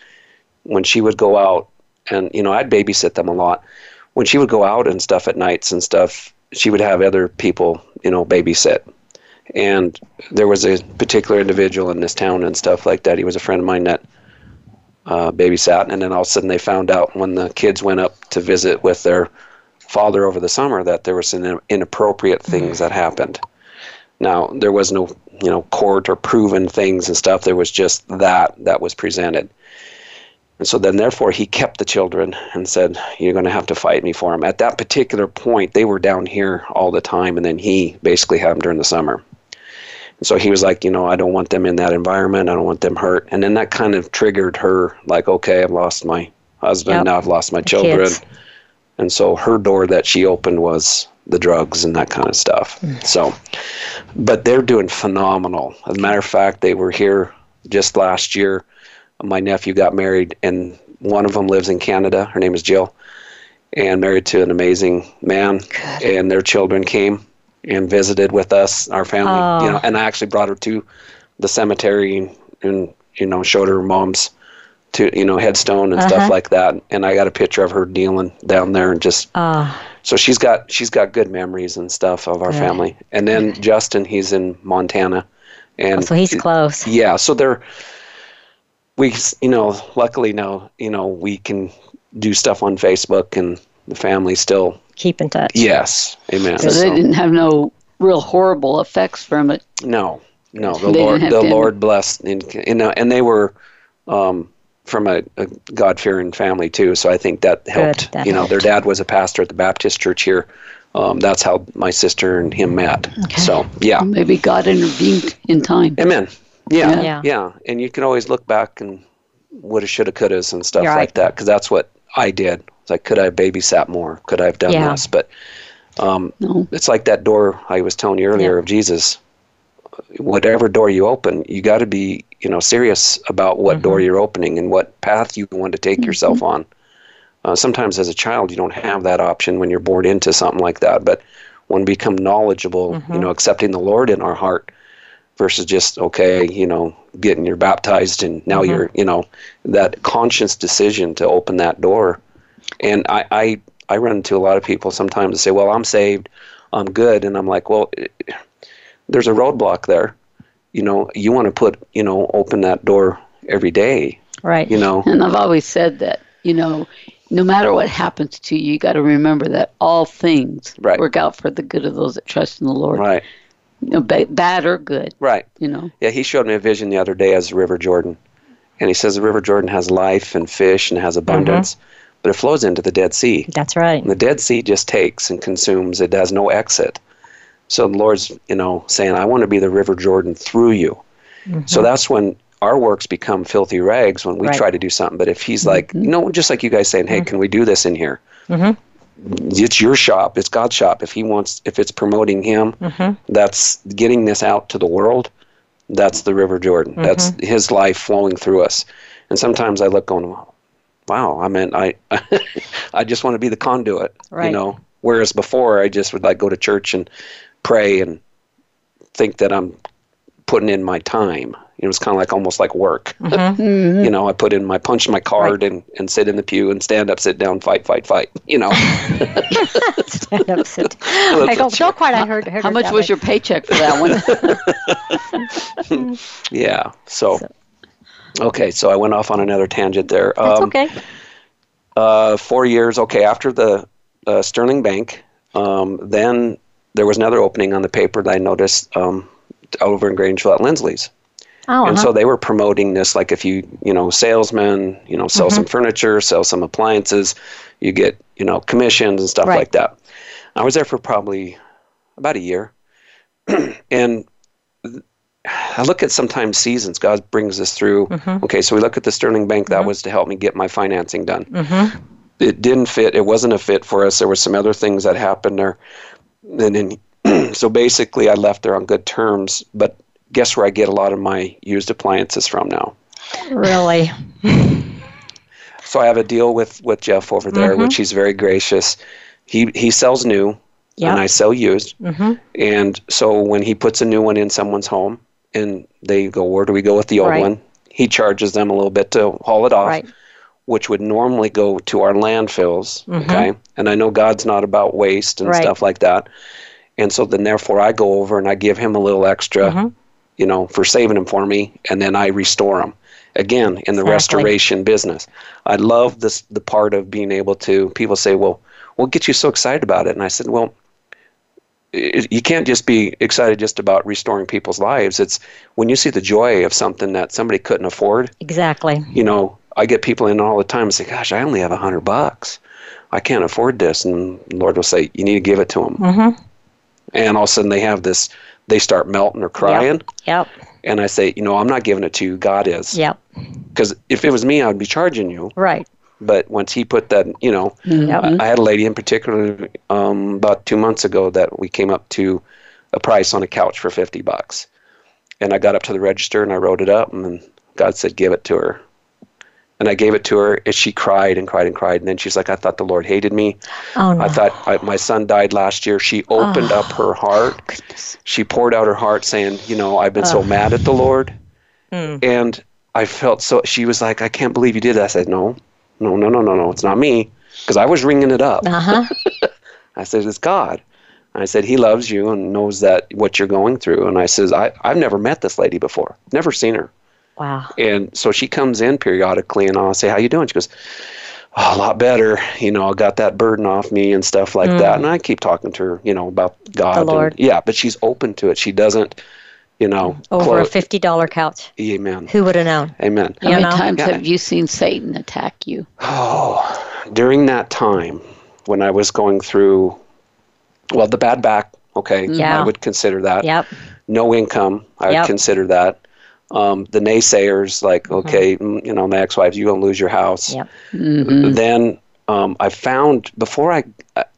when she would go out, and you know, I'd babysit them a lot. When she would go out and stuff at nights and stuff, she would have other people, you know, babysit. And there was a particular individual in this town and stuff like that. He was a friend of mine that uh, babysat, and then all of a sudden they found out when the kids went up to visit with their father over the summer that there were some inappropriate things mm-hmm. that happened. Now there was no, you know, court or proven things and stuff. There was just that that was presented. And so then, therefore, he kept the children and said, You're going to have to fight me for them. At that particular point, they were down here all the time, and then he basically had them during the summer. And so he was like, You know, I don't want them in that environment. I don't want them hurt. And then that kind of triggered her, like, Okay, I've lost my husband. Yep. Now I've lost my children. Kids. And so her door that she opened was the drugs and that kind of stuff. Mm. So, but they're doing phenomenal. As a matter of fact, they were here just last year my nephew got married, and one of them lives in Canada. Her name is Jill, and married to an amazing man. Good. And their children came and visited with us, our family. Oh. You know, and I actually brought her to the cemetery and you know showed her mom's to you know headstone and uh-huh. stuff like that. And I got a picture of her kneeling down there and just. Oh. So she's got she's got good memories and stuff of our good. family. And then good. Justin, he's in Montana, and oh, so he's close. Yeah, so they're we you know luckily now you know we can do stuff on Facebook and the family still Keep in touch. yes, amen. So they didn't have no real horrible effects from it. No, no. The They Lord, the Lord blessed, and and, uh, and they were um, from a, a God fearing family too. So I think that helped. that you know, their dad was a pastor at the Baptist church here. Um, that's how my sister and him met. So yeah, Maybe God intervened in time. amen. Yeah, Yeah. yeah, And you can always look back and woulda, shoulda, couldas, and stuff You're like right. that because that's what I did. It's like, could I have babysat more? Could I have done Yeah. this? But um, No. it's like that door I was telling you earlier Yeah. of Jesus. Whatever door you open, you got to be, you know, serious about what Mm-hmm. door you're opening and what path you want to take yourself on. Uh, sometimes, as a child, you don't have that option when you're born into something like that. But when we become knowledgeable, Mm-hmm. you know, accepting the Lord in our heart versus just okay, you know, getting you're baptized and now Mm-hmm. you're, you know, that conscious decision to open that door. And I, I, I run into a lot of people sometimes that say, "Well, I'm saved, I'm good," and I'm like, "Well, eh, there's a roadblock there. You know, you want to put, you know, open that door every day. Right. You know, And I've always said that, you know, no matter what happens to you, you got to remember that all things Right. work out for the good of those that trust in the Lord. right, You know, ba- bad or good, right." you know. Yeah, he showed me a vision the other day as the River Jordan. And he says the River Jordan has life and fish and has abundance, mm-hmm. but it flows into the Dead Sea. That's right. And the Dead Sea just takes and consumes, it has no exit. So the Lord's, you know, saying, I want to be the River Jordan through you. Mm-hmm. So that's when our works become filthy rags when we Right. try to do something. But if he's mm-hmm. like, you know, just like you guys saying, hey, mm-hmm. can we do this in here? It's your shop. It's God's shop. If he wants, if it's promoting him, that's getting this out to the world. That's the River Jordan. That's his life flowing through us. And sometimes I look going, wow, I mean, I, I just want to be the conduit, right. you know. Whereas before, I just would like go to church and pray and think that I'm putting in my time. It was kind of like almost like work. you know, I put in my punch my card and, and sit in the pew and stand up, sit down, fight, fight, fight. You know, Stand up, sit. I go, don't quite. I heard. heard How much was way. your paycheck for that one? yeah. So, okay, so I went off on another tangent there. That's Um, okay. uh, four years. Okay, after the uh, Sterling Bank, um, then there was another opening on the paper that I noticed um, over in Grangeville at Lindsley's, Oh, and uh-huh. so they were promoting this like if you you know salesmen, you know, sell some Mm-hmm. furniture, sell some appliances, you get you know commissions and stuff Right. like that. I was there for probably about a year, and I look at sometimes seasons. God brings us through. Mm-hmm. Okay, so we look at the Sterling Bank. That was to help me get my financing done. It didn't fit. It wasn't a fit for us. There were some other things that happened there, and then so basically I left there on good terms. But guess where I get a lot of my used appliances from now? really. So I have a deal with with Jeff over there, mm-hmm. which he's very gracious. He he sells new, Yeah. and I sell used. Mm-hmm. And so when he puts a new one in someone's home, and they go, "Where do we go with the old Right. one?" He charges them a little bit to haul it off, Right. Which would normally go to our landfills. Okay, and I know God's not about waste and Mm-hmm. Right. stuff like that. And so then, therefore, I go over and I give him a little extra, Mm-hmm. you know, for saving him for me, and then I restore him again in the Exactly. restoration business. I love this the part of being able to. People say, "Well, what gets you so excited about it?" And I said, "Well." You can't just be excited just about restoring people's lives. It's when you see the joy of something that somebody couldn't afford. Exactly. You know, I get people in all the time and say, "Gosh, I only have a hundred bucks. I can't afford this." And Lord will say, "You need to give it to them." Mm-hmm. And all of a sudden, they have this. They start melting or crying, Yep. and I say, "You know, I'm not giving it to you. God is." Yep. Because if it was me, I'd be charging you. Right. But once he put that, you know, Yep. I, I had a lady in particular um, about two months ago that we came up to a price on a couch for 50 bucks. And I got up to the register and I wrote it up, and then God said, Give it to her. And I gave it to her, and she cried and cried and cried. And then she's like, I thought the Lord hated me. Oh no. I thought I, my son died last year. She opened up her heart. She poured out her heart saying, You know, I've been so mad at the Lord. And I felt so, she was like, I can't believe you did that. I said, No, no, no, no, no, no. It's not me. Because I was ringing it up. Uh huh. I said, It's God. I said, He loves you and knows that what you're going through. And I says, I, I've never met this lady before. Never seen her. Wow. And so she comes in periodically and I'll say, How you doing? She goes, a lot better. You know, I got that burden off me and stuff like that. And I keep talking to her, you know, about God. Mm. The and- Lord. yeah, but she's open to it. She doesn't, you know, Over close- a fifty dollar couch. Amen. Who would have known? Amen. How You many know? times Yeah. have you seen Satan attack you? Oh, during that time when I was going through, well, the bad back, okay, Yeah. I would consider that. Yep. No income, I would consider that. Um, the naysayers, like, Mm-hmm. okay, mm, you know, my ex-wife, you're gonna lose your house. Yep. Then um, I found before I,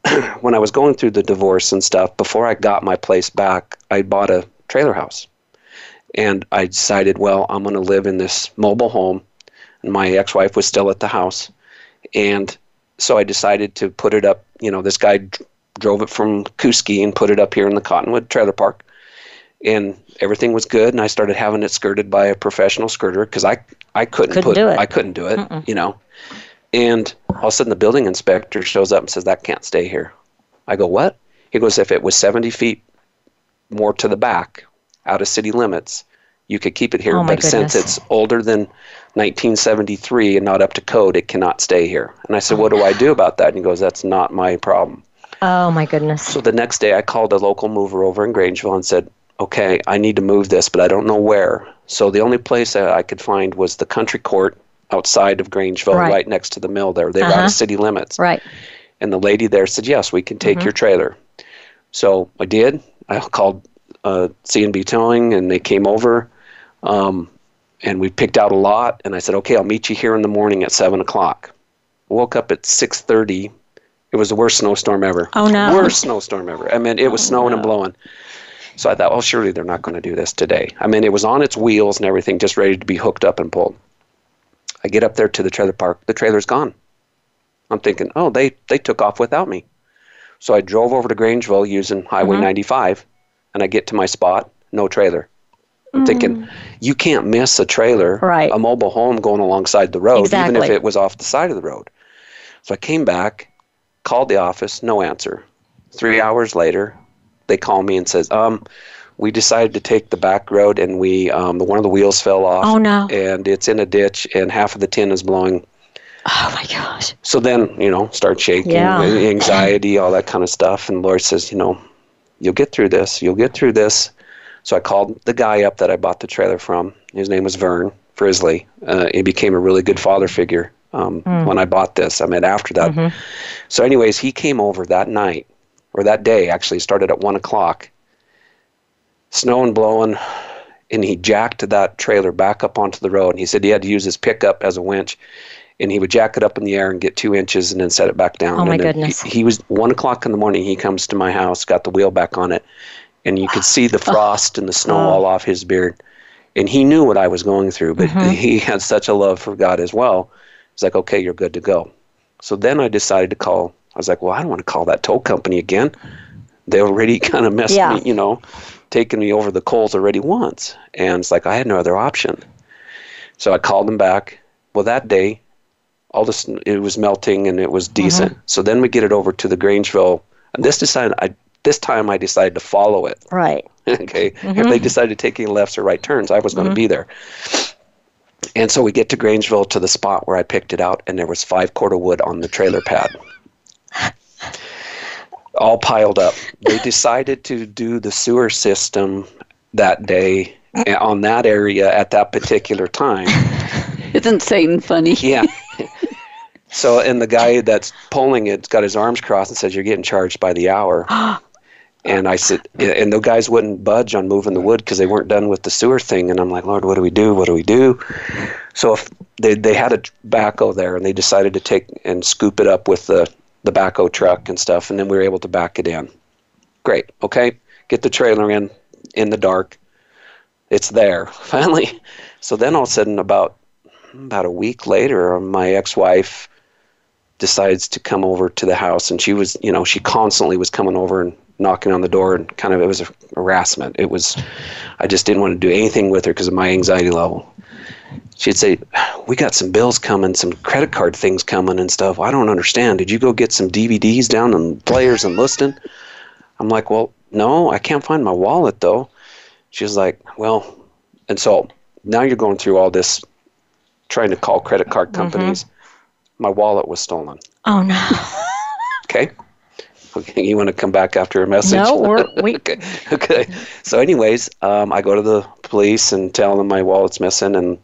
when I was going through the divorce and stuff, before I got my place back, I bought a trailer house, and I decided, well, I'm gonna live in this mobile home, and my ex-wife was still at the house, and so I decided to put it up. You know, this guy d- drove it from Kooskia and put it up here in the Cottonwood Trailer Park, and everything was good. And I started having it skirted by a professional skirter because I I couldn't, Couldn't put do it. I couldn't do it. You know, and all of a sudden the building inspector shows up and says that can't stay here. I go what? He goes if it was 70 feet more to the back, out of city limits, you could keep it here. Oh, but since it's older than 1973 and not up to code, it cannot stay here. And I said, what do I do about that? And he goes, that's not my problem. Oh my goodness. So the next day, I called a local mover over in Grangeville and said, "Okay, I need to move this, but I don't know where." So the only place that I could find was the country court outside of Grangeville, Right. right, next to the mill. There, they're out Uh-huh. of city limits. Right. And the lady there said, "Yes, we can take Mm-hmm. your trailer." So I did. I called uh, C&B Towing, and they came over, um, and we picked out a lot. And I said, "Okay, I'll meet you here in the morning at seven o'clock." Woke up at six thirty. It was the worst snowstorm ever. Oh, no. Worst snowstorm ever. I mean, it was snowing and blowing. So I thought, well, surely they're not going to do this today. I mean, it was on its wheels and everything, just ready to be hooked up and pulled. I get up there to the trailer park. The trailer's gone. I'm thinking, oh, they they took off without me. So I drove over to Grangeville using Highway mm-hmm. 95, and I get to my spot, no trailer. I'm thinking, mm. you can't miss a trailer, Right. a mobile home going alongside the road, even if it was off the side of the road. So I came back, called the office, no answer. Three hours later, they call me and says, um, we decided to take the back road and we um, the one of the wheels fell off. Oh, no. And it's in a ditch and half of the tin is blowing. Oh my gosh. So then, you know, start shaking, Yeah. anxiety, all that kind of stuff. And Lord says, you know, you'll get through this. You'll get through this. So I called the guy up that I bought the trailer from. His name was Vern Frisley. Uh, he became a really good father figure um, when I bought this. I mean, after that. So, anyways, he came over that night, or that day actually, started at 1 o'clock. Snow and blowing, and he jacked that trailer back up onto the road. And he said he had to use his pickup as a winch, and he would jack it up in the air and get two inches and then set it back down. Oh, my and goodness. He, he was 1 o'clock in the morning. He comes to my house, got the wheel back on it, and you could see the frost and the snow Oh. all off his beard. And he knew what I was going through, but Mm-hmm. he had such a love for God as well. He's like, okay, you're good to go. So then I decided to call. I was like, well, I don't want to call that tow company again. They already kind of messed Yeah. me, you know, taken me over the coals already once. And it's like I had no other option. So I called them back. Well, that day, all this it was melting and it was mm-hmm. decent. So then we get it over to the Grangeville, and this decided I this time I decided to follow it. Right. okay, if they mm-hmm. decided to take any lefts or right turns, I was going to mm-hmm. be there. And so we get to Grangeville to the spot where I picked it out, and there was five quarter wood on the trailer pad, all piled up. They decided to do the sewer system that day eh, on that area at that particular time. Isn't Satan funny? Yeah. So, and the guy that's pulling it's got his arms crossed and says, "You're getting charged by the hour." and I said, and the guys wouldn't budge on moving the wood because they weren't done with the sewer thing. And I'm like, Lord, what do we do? What do we do? So if they they had a backhoe there, and they decided to take and scoop it up with the the backhoe truck and stuff, and then we were able to back it in. Great. Okay, get the trailer in in the dark. It's there finally. So then all of a sudden, about about a week later, my ex-wife decides to come over to the house, and she was, you know, she constantly was coming over and knocking on the door, and kind of it was a harassment. It was, I just didn't want to do anything with her because of my anxiety level. She'd say, "We got some bills coming, some credit card things coming and stuff. I don't understand. Did you go get some DVDs down and players and listing?" I'm like, "Well, no, I can't find my wallet though." She's like, "Well," and so now you're going through all this trying to call credit card companies. my wallet was stolen. Oh no. Okay. Okay, you want to come back after a message? No, we're, we. okay. Okay. So, anyways, um, I go to the police and tell them my wallet's missing, and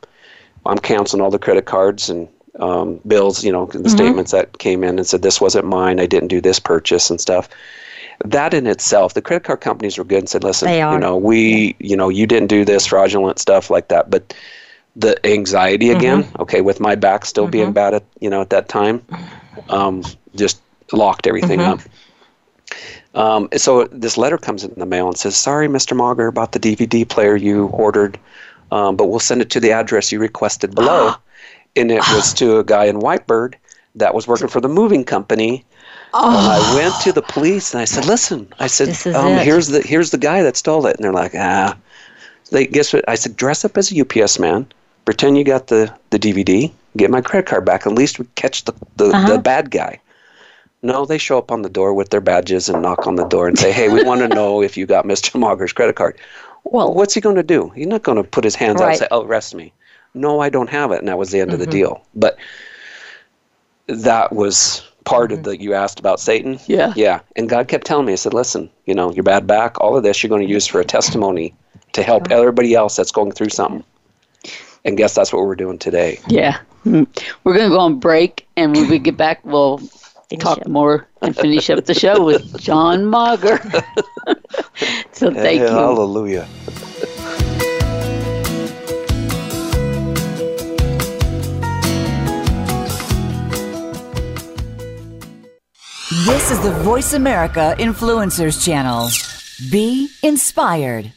I'm canceling all the credit cards and um, bills. You know, the Mm-hmm. statements that came in and said this wasn't mine. I didn't do this purchase and stuff. That in itself, the credit card companies were good and said, "Listen, you know, we, you know, you didn't do this fraudulent stuff like that." But the anxiety again, Mm-hmm. okay, with my back still being bad at you know at that time, um, just locked everything Mm-hmm. up. Um, so this letter comes in the mail and says, "Sorry, Mr. Mauger, about the DVD player you ordered, um, but we'll send it to the address you requested below." and it was to a guy in Whitebird that was working for the moving company. And I went to the police and I said, "Listen," I said, um, "Here's the here's the guy that stole it." And they're like, "Ah." They guess what? I said, "Dress up as a UPS man, pretend you got the the DVD, get my credit card back. At least we catch the the, Uh-huh. the bad guy." No, they show up on the door with their badges and knock on the door and say, "Hey, we want to know if you got Mr. Mauger's credit card." Well, What's he going to do? He's not going to put his hands out and say, "Oh, arrest me." No, I don't have it, and that was the end of the Mm-hmm. deal. But that was part of the you asked about Satan. Yeah. Yeah, and God kept telling me, I said, "Listen, you know, your bad back, all of this, you're going to use for a testimony to help everybody else that's going through something." And guess that's what we're doing today. Yeah. Mm. We're going to go on break, and when we get back, we'll Finish talk up. more and finish up the show with John Mauger. so thank you. Hallelujah. This is the Voice America Influencers Channel. Be inspired.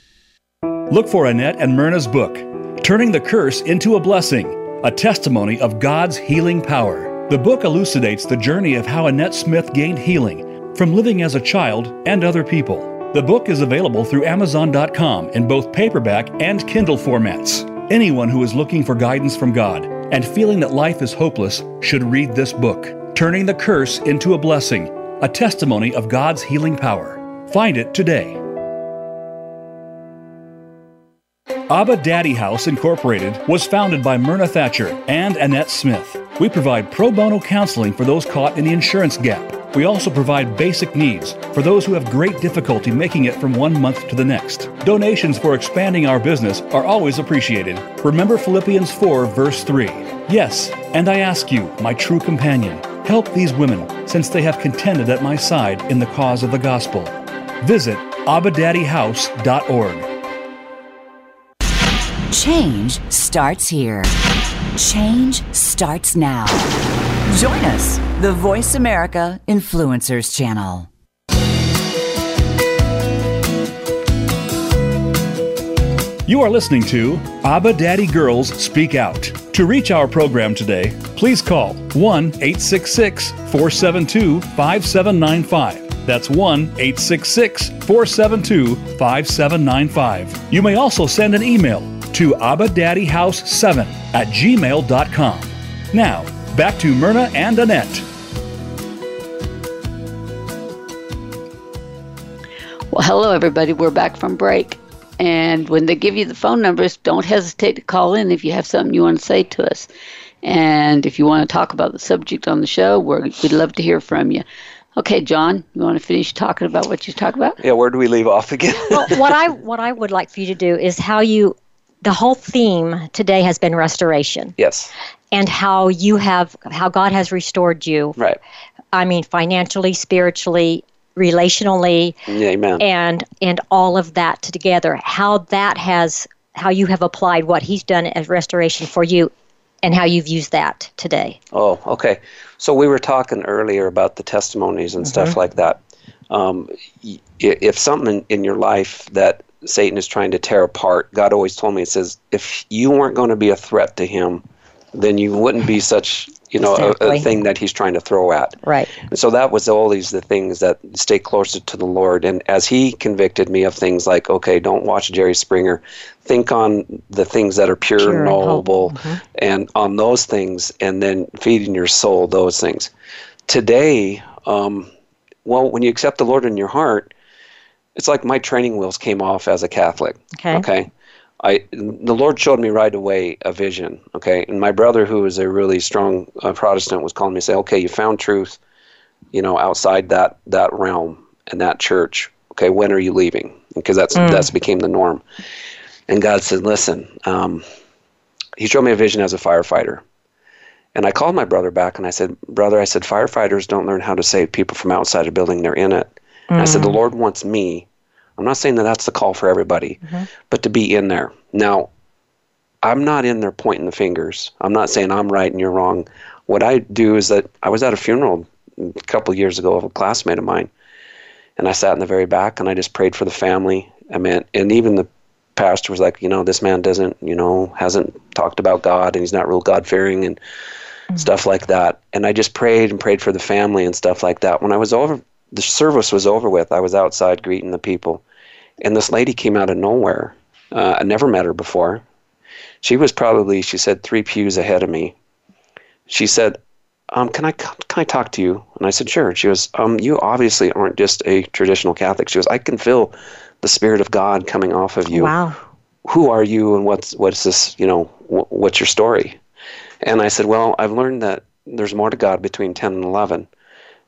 Look for Annette and Myrna's book, Turning the Curse into a Blessing, a testimony of God's healing power. The book elucidates the journey of how Annette Smith gained healing from living as a child and other people. The book is available through Amazon.com in both paperback and Kindle formats. Anyone who is looking for guidance from God and feeling that life is hopeless should read this book, Turning the Curse into a Blessing, a testimony of God's healing power. Find it today. Abba Daddy House Incorporated was founded by Myrna Thatcher and Annette Smith. We provide pro bono counseling for those caught in the insurance gap. We also provide basic needs for those who have great difficulty making it from one month to the next. Donations for expanding our business are always appreciated. Remember Philippians 4, verse 3. Yes, and I ask you, my true companion, help these women, since they have contended at my side in the cause of the gospel. Visit abadaddyhouse.org. Change starts here. Change starts now. Join us, the Voice America Influencers Channel. You are listening to Abba Daddy Girls Speak Out. To reach our program today, please call 1 866 472 5795. That's 1 866 472 5795. You may also send an email to abadaddyhouse7 at gmail.com. Now, back to Myrna and Annette. Well, hello, everybody. We're back from break. And when they give you the phone numbers, don't hesitate to call in if you have something you want to say to us. And if you want to talk about the subject on the show, we're, we'd love to hear from you. Okay, John, you want to finish talking about what you talk about? Yeah, where do we leave off again? well, what I what I would like for you to do is how you the whole theme today has been restoration yes. and how you have how God has restored you. Right. I mean financially, spiritually, relationally amen. and and all of that together. How that has how you have applied what he's done as restoration for you and how you've used that today. Oh, okay. So we were talking earlier about the testimonies and stuff like that. Um, if something in, in your life that Satan is trying to tear apart, God always told me, it says, if you weren't going to be a threat to him, then you wouldn't be such, you know, a, a thing that he's trying to throw at. Right. And so that was always the things that stay closer to the Lord. And as He convicted me of things like, okay, don't watch Jerry Springer. Think on the things that are pure, Pure and noble, and on those things, and then feeding your soul those things. Today, um, well, when you accept the Lord in your heart, it's like my training wheels came off as a Catholic. Okay. Okay. I the Lord showed me right away a vision. Okay, and my brother, who is a really strong uh, Protestant, was calling me, say, "Okay, you found truth, you know, outside that that realm and that church. Okay, when are you leaving? Because that's mm. that's became the norm." And God said, "Listen." Um, he showed me a vision as a firefighter. And I called my brother back and I said, Brother, I said, firefighters don't learn how to save people from outside a building, they're in it. Mm. I said, The mm. Lord wants me I'm not saying that that's the call for everybody, mm-hmm. but to be in there. Now, I'm not in there pointing the fingers. I'm not saying I'm right and you're wrong. What I do is that I was at a funeral a couple years ago of a classmate of mine, and I sat in the very back and I just prayed for the family. I mean, and even the pastor was like, you know, this man doesn't, you know, hasn't talked about God and he's not real God fearing and mm-hmm. stuff like that. And I just prayed and prayed for the family and stuff like that. When I was over, the service was over with. I was outside greeting the people, and this lady came out of nowhere. Uh, I never met her before. She was probably, she said, three pews ahead of me. She said, um, "Can I can I talk to you?" And I said, "Sure." She goes, um, "You obviously aren't just a traditional Catholic." She goes, "I can feel the Spirit of God coming off of you. Wow. Who are you, and what's what's this? You know, wh- what's your story?" And I said, "Well, I've learned that there's more to God between ten and eleven."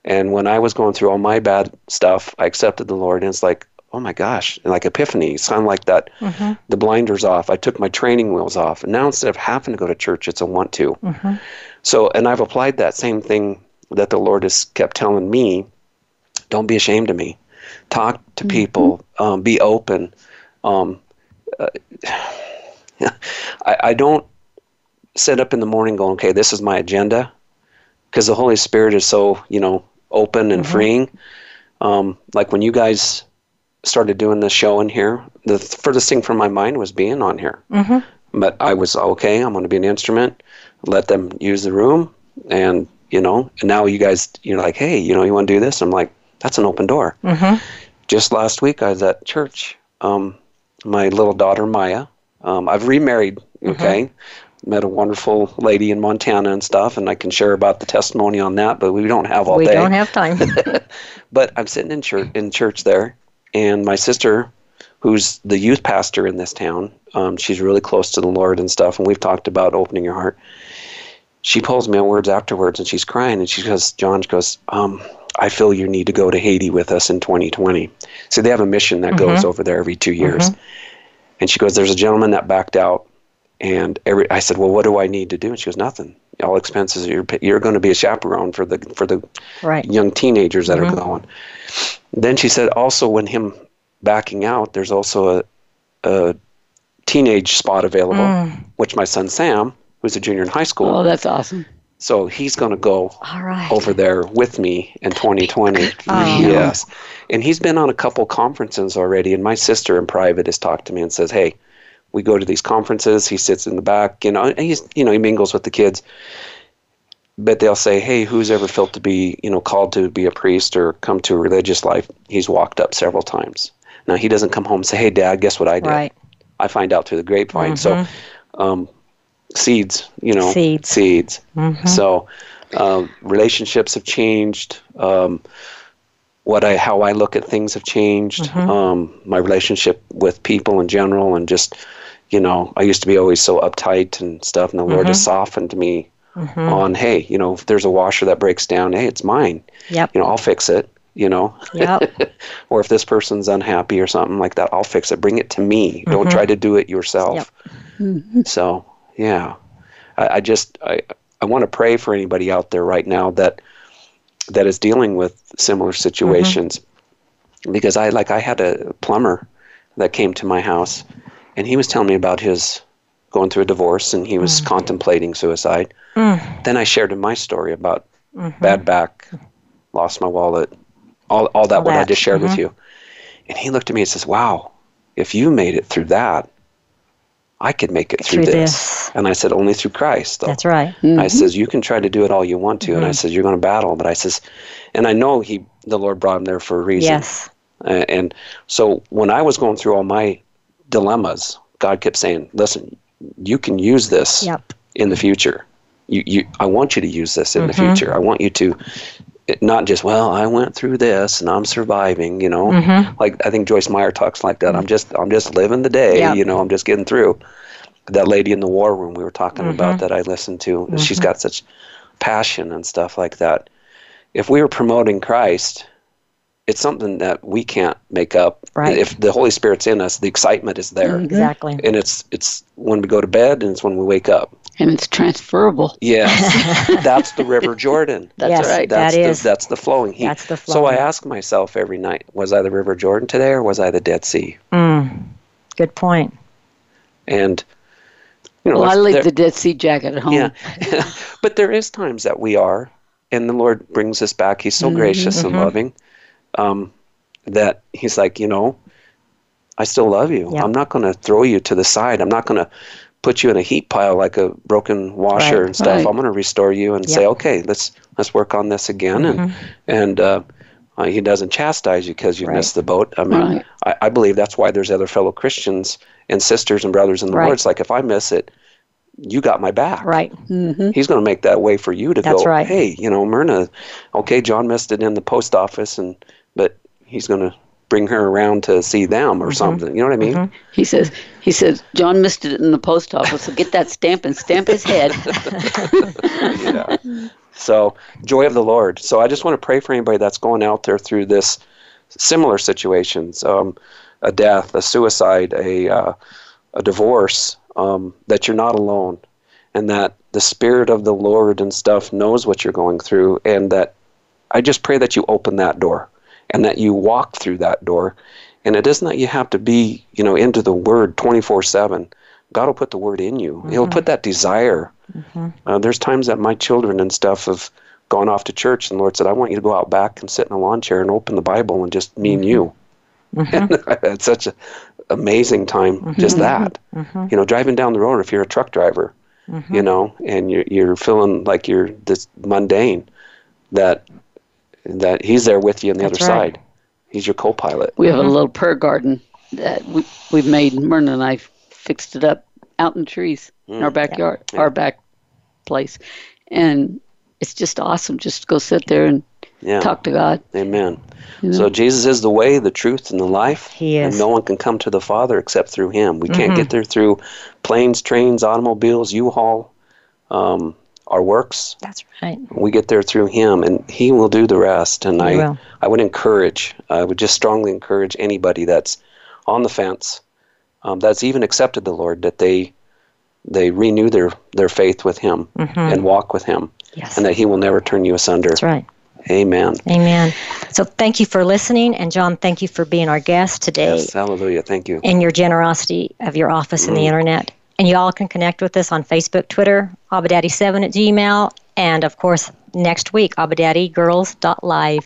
And when I was going through all my bad stuff, I accepted the Lord, and it's like oh my gosh, like epiphany. It's kind of like that. Mm-hmm. The blinders off. I took my training wheels off, and now instead of having to go to church, it's a want to. Mm-hmm. So, and I've applied that same thing that the Lord has kept telling me. Don't be ashamed of me. Talk to mm-hmm. people. Um, be open. Um, uh, I, I don't sit up in the morning going, okay, this is my agenda, because the Holy Spirit is so you know open and mm-hmm. freeing. Um, like when you guys started doing the show in here, the furthest thing from my mind was being on here. Mm-hmm. But I was okay. I'm going to be an instrument. Let them use the room, and you know. And now you guys, you're like, hey, you know, you want to do this? I'm like, that's an open door. Mm-hmm. Just last week, I was at church. Um, my little daughter Maya. Um, I've remarried. Mm-hmm. Okay. Met a wonderful lady in Montana and stuff, and I can share about the testimony on that, but we don't have all we day. We don't have time. but I'm sitting in church in church there, and my sister, who's the youth pastor in this town, um, she's really close to the Lord and stuff, and we've talked about opening your heart. She pulls me on words afterwards, and she's crying, and she goes, John goes, um, I feel you need to go to Haiti with us in 2020. So they have a mission that mm-hmm. goes over there every two years. Mm-hmm. And she goes, There's a gentleman that backed out. And every, I said, Well, what do I need to do? And she goes, Nothing. All expenses. You're, you're going to be a chaperone for the for the right. young teenagers that mm-hmm. are going. Then she said also when him backing out, there's also a, a teenage spot available, mm. which my son Sam, who's a junior in high school. Oh, that's awesome. So he's going to go over there with me in 2020. Oh. Yes. And he's been on a couple conferences already. And my sister in private has talked to me and says, hey, we go to these conferences. He sits in the back, you know, and he's, you know, he mingles with the kids but they'll say, "Hey, who's ever felt to be, you know, called to be a priest or come to a religious life?" He's walked up several times. Now he doesn't come home and say, "Hey, Dad, guess what I did?" Right. I find out through the grapevine. Mm-hmm. So, um, seeds, you know, seeds. Seeds. Mm-hmm. So, um, relationships have changed. Um, what I, how I look at things have changed. Mm-hmm. Um, my relationship with people in general, and just, you know, I used to be always so uptight and stuff, and the Lord has mm-hmm. softened me mm-hmm. on hey you know if there's a washer that breaks down hey it's mine yep. you know i'll fix it you know yep. or if this person's unhappy or something like that i'll fix it bring it to me mm-hmm. don't try to do it yourself yep. Mm-hmm. so yeah I, I just i i want to pray for anybody out there right now that that is dealing with similar situations mm-hmm. because i like i had a plumber that came to my house and he was telling me about his going through a divorce and he was mm. contemplating suicide. Mm. Then I shared him my story about mm-hmm. bad back, lost my wallet, all, all that, all what that. I just shared mm-hmm. with you. And he looked at me and says, Wow, if you made it through that, I could make it through, through this. this. And I said, Only through Christ. Though. That's right. Mm-hmm. I says, You can try to do it all you want to. And I mm-hmm. says, You're going to battle. But I says, and I know he, the Lord brought him there for a reason. Yes. Uh, and so when I was going through all my dilemmas, God kept saying, Listen, you can use this yep. in the future. You, you, I want you to use this in mm-hmm. the future. I want you to it, not just well i went through this and i'm surviving you know Mm-hmm. like i think joyce meyer talks like that i'm just i'm just living the day Yeah. you know i'm just getting through that lady in the war room we were talking Mm-hmm. about that i listened to she's got such passion and stuff like that if we were promoting christ it's something that we can't make up Right. if the holy spirit's in us the excitement is there mm-hmm. Exactly. and it's it's when we go to bed and it's when we wake up And it's transferable. Yes, that's the River Jordan. That's Yes, right. That's that the, is. that's the flowing heat. That's the So I ask myself every night: Was I the River Jordan today, or was I the Dead Sea? Mm. Good point. And you know, Well, I leave there- the Dead Sea jacket at home. yeah, but there is times that we are, and the Lord brings us back. He's so mm-hmm. gracious and mm-hmm. loving um, that He's like, you know, I still love you. I'm not going to throw you to the side. I'm not going to put you in a heap pile like a broken washer Right, and stuff. right. I'm going to restore you and say, okay, let's let's work on this again. And and uh, uh, He doesn't chastise you because you Right. missed the boat. I mean, Right. I, I believe that's why there's other fellow Christians and sisters and brothers in the. Lord. It's like if I miss it, you got my back. Right. He's going to make that way for you to That's go. right. Hey, you know, Myrna. Okay, John missed it in the post office, and but he's going to bring her around to see them or Mm-hmm. something. You know what I mean? He says, he says, John missed it in the post office, so get that stamp and stamp his head. yeah. So, joy of the Lord. So, I just want to pray for anybody that's going out there through this similar situations, um, a death, a suicide, a uh, a divorce, um, that you're not alone, and that the Spirit of the Lord and stuff knows what you're going through, and that I just pray that you open that door, and that you walk through that door, and it isn't that you have to be, you know, into the Word 24 seven. God will put the Word in you. He'll mm-hmm. put that desire. Mm-hmm. Uh, there's times that my children and stuff have gone off to church, and the Lord said, "I want you to go out back and sit in a lawn chair and open the Bible and just me and you." And I had such an amazing time, mm-hmm. just that. You know, driving down the road. If you're a truck driver, you know, and you're you're feeling like you're this mundane, that that He's there with you on the That's other right. side. He's your co-pilot. We have a mm-hmm. little prayer garden that we, we've made. Myrna and I fixed it up out in the trees in our mm. backyard, our back place. And it's just awesome just to go sit there and Yeah. talk to God. Amen. So Jesus is the way, the truth, and the life. He And is. no one can come to the Father except through Him. We can't mm-hmm. get there through planes, trains, automobiles, U-Haul, um, our works. That's right. We get there through Him, and He will do the rest. And He I, will. I would encourage, I would just strongly encourage anybody that's on the fence, um, that's even accepted the Lord, that they they renew their their faith with Him and walk with Him, Yes. and that He will never turn you asunder. That's right. Amen. Amen. So thank you for listening. And John, thank you for being our guest today Yes, hallelujah. Thank you. and your generosity of your office and the internet. And you all can connect with us on Facebook, Twitter, Abadaddy7 at Gmail, and of course, next week, AbadaddyGirls.live.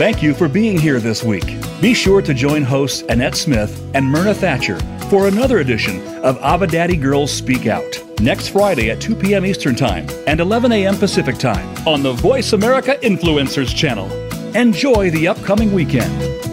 Thank you for being here this week. Be sure to join hosts Annette Smith and Myrna Thatcher for another edition of Abba Daddy Girls Speak Out next Friday at 2 p.m. Eastern Time and 11 a.m. Pacific Time on the Voice America Influencers channel. Enjoy the upcoming weekend.